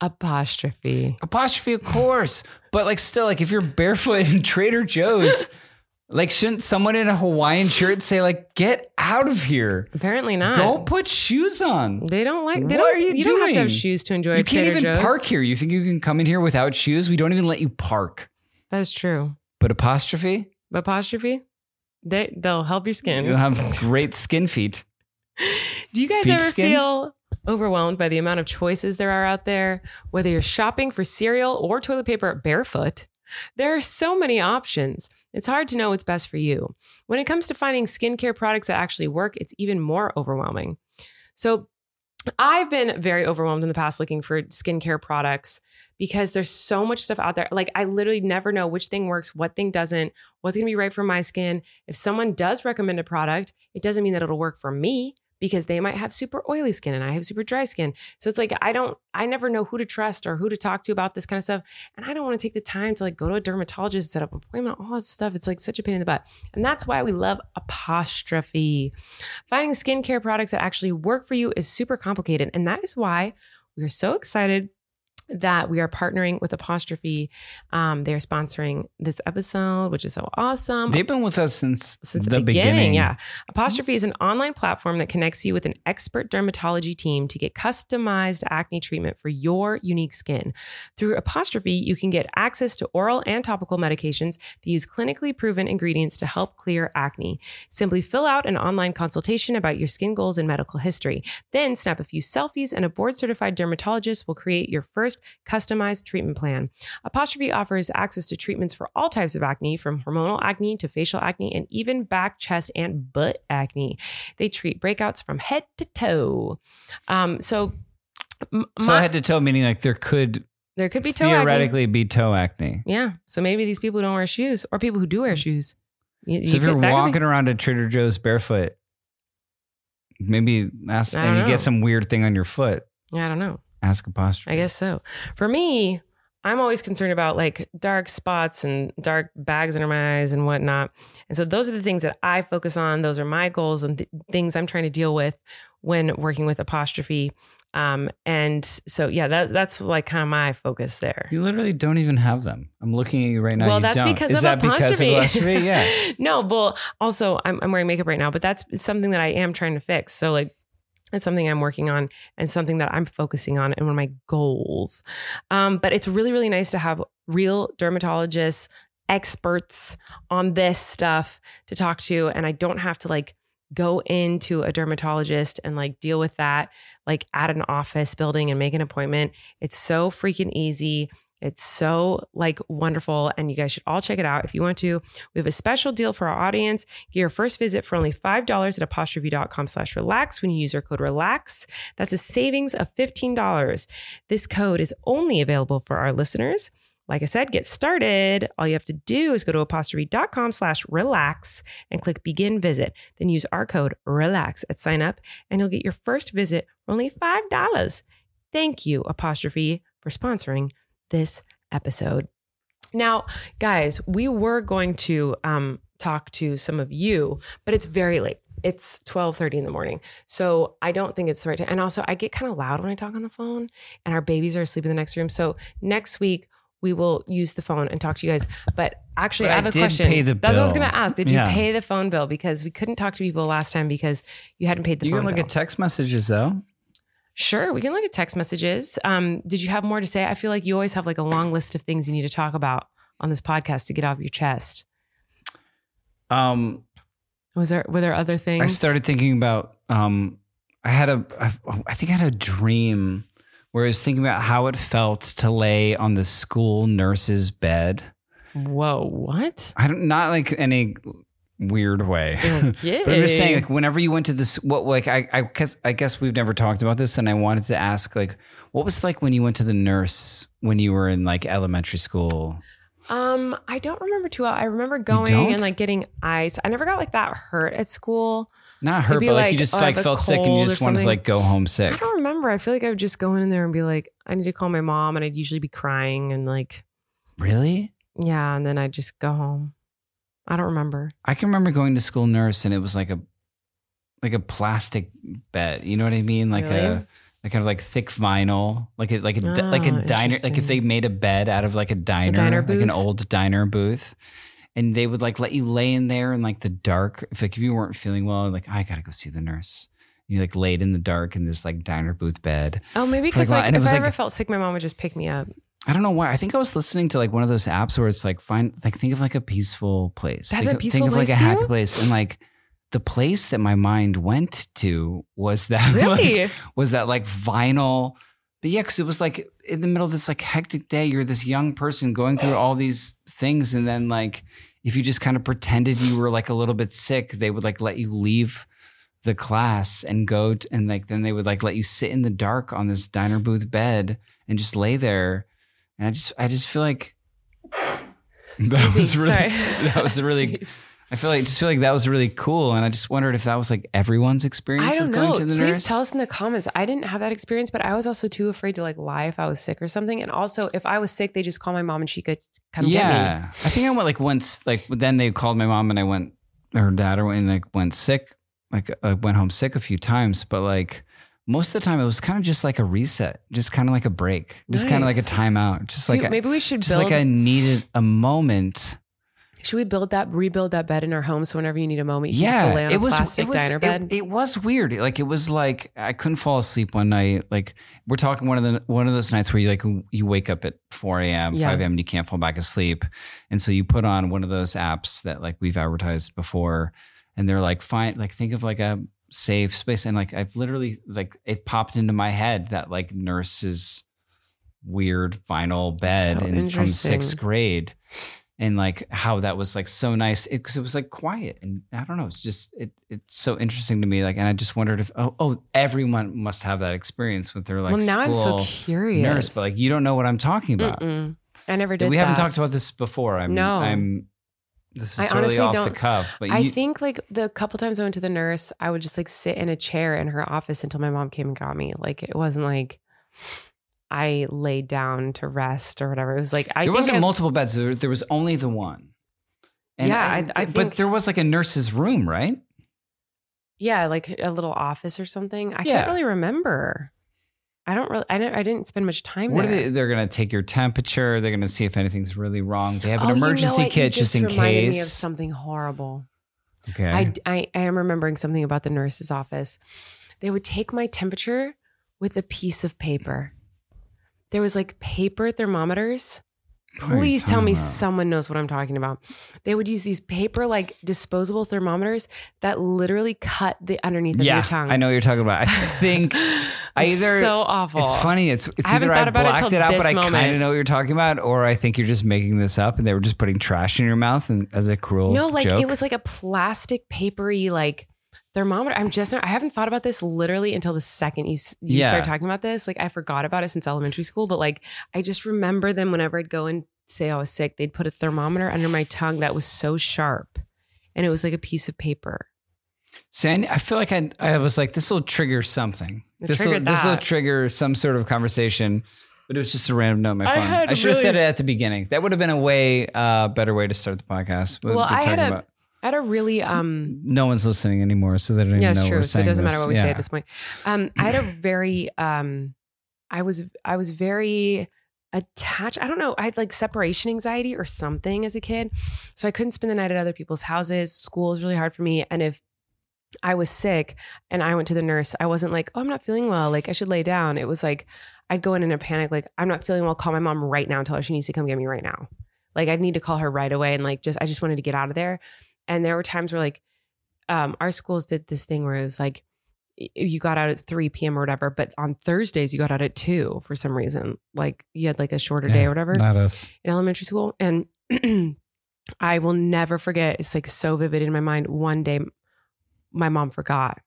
Apostrophe. Apostrophe, of course. But like still, like if you're barefoot in Trader Joe's, like shouldn't someone in a Hawaiian shirt say, like, get out of here? Apparently not. Go put shoes on. They don't like. They What don't, are you don't have to have shoes to enjoy. You can't Trader even Joe's. park here. You think you can come in here without shoes? We don't even let you park. That is true. But apostrophe, apostrophe, they they'll help your skin. you'll have great skin feet. Do you guys Feet ever skin? feel overwhelmed by the amount of choices there are out there? Whether you're shopping for cereal or toilet paper barefoot, there are so many options. It's hard to know what's best for you. When it comes to finding skincare products that actually work, it's even more overwhelming. So, I've been very overwhelmed in the past looking for skincare products because there's so much stuff out there. Like, I literally never know which thing works, what thing doesn't, what's gonna be right for my skin. If someone does recommend a product, it doesn't mean that it'll work for me because they might have super oily skin and I have super dry skin. So it's like I don't I never know who to trust or who to talk to about this kind of stuff. And I don't want to take the time to like go to a dermatologist, and set up an appointment, all that stuff. It's like such a pain in the butt. And that's why we love apostrophe. Finding skincare products that actually work for you is super complicated. And that is why we are so excited that we are partnering with Apostrophe. Um, they're sponsoring this episode, which is so awesome They've been with us since, since the, the, beginning, beginning. Yeah. Apostrophe is an online platform that connects you with an expert dermatology team to get customized acne treatment for your unique skin. Through Apostrophe, you can get access to oral and topical medications that use clinically proven ingredients to help clear acne. Simply fill out an online consultation about your skin goals and medical history. Then snap a few selfies, and a board certified dermatologist will create your first customized treatment plan. Apostrophe offers access to treatments for all types of acne, from hormonal acne to facial acne, and even back, chest, and butt acne. They treat breakouts from head to toe. Um, so, m- So my- I had to toe meaning like there could there could be toe acne. theoretically be toe acne. Yeah. So maybe these people who don't wear shoes, or people who do wear shoes. You- So you if you're that be- walking around at Trader Joe's barefoot, maybe ask and you know. get some weird thing on your foot. Yeah, I don't know. Ask apostrophe. I guess so. For me, I'm always concerned about like dark spots and dark bags under my eyes and whatnot. And so those are the things that I focus on. Those are my goals and th- things I'm trying to deal with when working with apostrophe. Um, and so yeah, that, that's like kind of my focus there. You literally don't even have them. I'm looking at you right now. well, you that's don't. because Is of that apostrophe. because of apostrophe? Yeah. no, but also I'm, I'm wearing makeup right now, but that's something that I am trying to fix. So like it's something I'm working on and something that I'm focusing on and one of my goals. Um, but it's really, really nice to have real dermatologists, experts on this stuff to talk to. And I don't have to like go into a dermatologist and like deal with that like at an office building and make an appointment. It's so freaking easy. It's so like wonderful. And you guys should all check it out if you want to. We have a special deal for our audience. Get your first visit for only $5 at apostrophe.com slash relax when you use our code relax. That's a savings of $15. This code is only available for our listeners. Like I said, get started. All you have to do is go to apostrophe.com slash relax and click begin visit. Then use our code relax at sign up and you'll get your first visit for only $5. Thank you, apostrophe, for sponsoring this episode. Now, guys, we were going to um, talk to some of you, but it's very late. It's 12:30 in the morning. So I don't think it's the right time. And also I get kind of loud when I talk on the phone and our babies are asleep in the next room. So next week we will use the phone and talk to you guys. But actually But I I have a did question. pay the That's what I was gonna ask. Did you pay the phone bill? Because we couldn't talk to people last time because you hadn't paid the bill. You phone can look bill. at text messages though. Sure, we can look at text messages. Um, did you have more to say? I feel like you always have like a long list of things you need to talk about on this podcast to get off your chest. Um, Was there were there other things? I started thinking about. Um, I had a. I I think I had a dream where I was thinking about how it felt to lay on the school nurse's bed. Whoa, what? I don't not like any weird way. Okay. But I'm just saying, like, whenever you went to this, what, like, I, I guess, I guess we've never talked about this, and I wanted to ask, like, what was it like when you went to the nurse when you were in like elementary school? Um, I don't remember too well. I remember going and like getting ice. I never got like that hurt at school. Not hurt, but like, like, you just oh, like felt sick and you just wanted to like go home sick. I don't remember. I feel like I would just go in there and be like, I need to call my mom, and I'd usually be crying and like, Really? yeah, and then I'd just go home. I don't remember. I can remember going to school nurse and it was like a like a plastic bed. You know what I mean? Like Really? a like kind of like thick vinyl, like a like a Oh, like a ah, diner. Like if they made a bed out of like a diner, diner like an old diner booth. And they would like let you lay in there in like the dark. If like if you weren't feeling well, like I gotta go see the nurse. You like laid in the dark in this like diner booth bed. Oh, maybe For, like, because like, if I like- ever felt sick, my mom would just pick me up. I don't know why. I think I was listening to like one of those apps where it's like find like think of like a peaceful place. That's think a of, peaceful think of like a happy too? place. And like the place that my mind went to was that Really? like, was that like vinyl. But yeah, because it was like in the middle of this like hectic day, you're this young person going through all these things, and then like if you just kind of pretended you were like a little bit sick, they would like let you leave the class and go t- and like then they would like let you sit in the dark on this diner booth bed and just lay there. And I just I just feel like that was really sorry. that was really I feel like just feel like that was really cool, and I just wondered if that was like everyone's experience. I don't with going know. To the Please nurse. tell us in the comments. I didn't have that experience, but I was also too afraid to like lie if I was sick or something. And also, if I was sick, they just call my mom and she could come yeah, get me. I think I went like once. Like then they called my mom, and I went or dad, or and like went sick. Like I went home sick a few times, but like most of the time it was kind of just like a reset, just kind of like a break, just kind of like a timeout, just So like a, maybe we should just build. like I needed a moment. should we build that, rebuild that bed in our home so whenever you need a moment, you can just yeah, go lay on it a was plastic it was diner it- bed? It, was weird. Like it was like I couldn't fall asleep one night. Like we're talking one of the one of those nights where you like you wake up at four a.m. Yeah. five a.m. and you can't fall back asleep, and so you put on one of those apps that like we've advertised before, and they're like fine. Like think of like a safe space, and like I've literally like it popped into my head that like nurses weird vinyl bed So and from sixth grade and like how that was like so nice because it, was like quiet and I don't know it's just it it's so interesting to me like and I just wondered if oh oh everyone must have that experience with their like well, now I'm so curious. nurse but like you don't know what I'm talking about Mm-mm. I never did. we haven't talked about this before I'm No. I'm this is I totally honestly off don't- cuff but I you, think like the couple times I went to the nurse, I would just like sit in a chair in her office until my mom came and got me. Like it wasn't like I laid down to rest or whatever. It was like I there wasn't I- multiple beds there, there was only the one Yeah, I- I but think- there was like a nurse's room right yeah, like a little office or something. I Yeah. can't really remember. I don't really. I didn't. I didn't spend much time What are there. they? They're gonna take your temperature. They're gonna see if anything's really wrong. They have an Oh, you know emergency? You kit just, in reminded case. Me of something horrible. okay. I, I, I am remembering something about the nurse's office. They would take my temperature with a piece of paper. There was like paper thermometers. What are you Please tell me about? someone knows what I'm talking about. They would use these paper like disposable thermometers that literally cut the underneath of your tongue. I know what you're talking about. I think I either so awful. it's funny. It's it's I either I it blacked till it out, but I kind of know what you're talking about, or I think you're just making this up and they were just putting trash in your mouth and as a cruel No, like joke. it was like a plastic papery like thermometer. I'm just I haven't thought about this literally until the second you you Yeah. started talking about this. Like I forgot about it since elementary school, but like I just remember them whenever I'd go and say I was sick, they'd put a thermometer under my tongue that was so sharp, and it was like a piece of paper. See, I, I feel like I, I was like, this will trigger something. This will this will trigger some sort of conversation. But it was just a random note on my I phone. I, had should have said it at the beginning. That would have been a way uh, better way to start the podcast. Well, I had a- I had a really um no one's listening anymore, so they don't even yeah, know true. So it doesn't matter what we say at this point. Um, I had a very um, I was I was very attached. I don't know. I had like separation anxiety or something as a kid, so I couldn't spend the night at other people's houses. School was really hard for me, and if I was sick and I went to the nurse, I wasn't like, oh, I'm not feeling well. Like I should lay down. It was like I'd go in in a panic. Like I'm not feeling well. Call my mom right now and tell her she needs to come get me right now. Like I'd need to call her right away and like just I just wanted to get out of there. And there were times where like um, our schools did this thing where it was like you got out at 3 p.m. or whatever, but on Thursdays you got out at 2 for some reason. Like you had like a shorter day or whatever Not us. in elementary school. And I will never forget, it's like so vivid in my mind. One day my mom forgot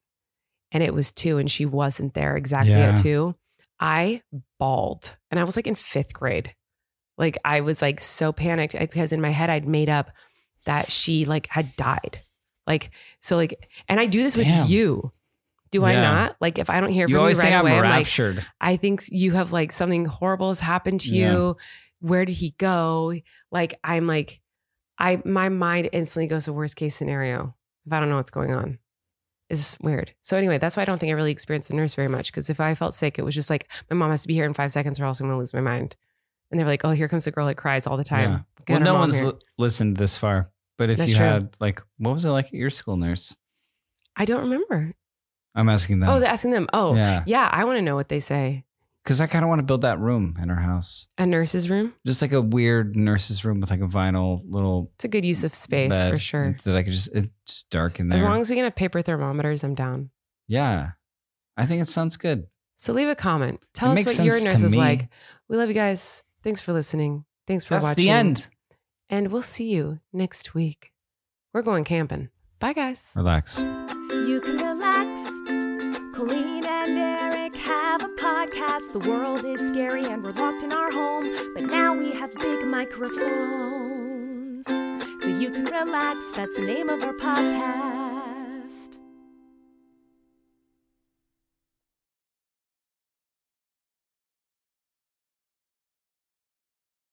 and it was 2 and she wasn't there exactly Yeah. at 2. I bawled and I was like in fifth grade. Like I was like so panicked because in my head I'd made up that she like had died. Like so like and I do this with you. Do I not? Like if I don't hear You from always you right think away, I'm I'm like. I think you have like something horrible has happened to Yeah. you. Where did he go? Like I'm like, I my mind instantly goes to worst case scenario if I don't know what's going on. is weird. So anyway, that's why I don't think I really experienced the nurse very much. Because if I felt sick, it was just like my mom has to be here in five seconds, or else I'm gonna lose my mind. And they're like, "Oh, here comes the girl that cries all the time." Yeah. Well, no one's here. li- listened this far. But if That's you true. had like, what was it like at your school nurse? I don't remember. I'm asking them. Oh, they're asking them. Oh, yeah, yeah. I want to know what they say. because I kind of want to build that room in our house, A nurse's room. just like a weird nurse's room with like a vinyl little It's a good use of space for sure. That I could just it's just dark in there. As long as we can have paper thermometers, I'm down. yeah, I think it sounds good. So leave a comment. Tell It us what your nurse is like. We love you guys. Thanks for listening. Thanks for That's watching. the end. And we'll see you next week. We're going camping. Bye, guys. Relax. You can relax. Colleen and Erik have a podcast. The world is scary and we're locked in our home. But now we have big microphones. So you can relax. That's the name of our podcast.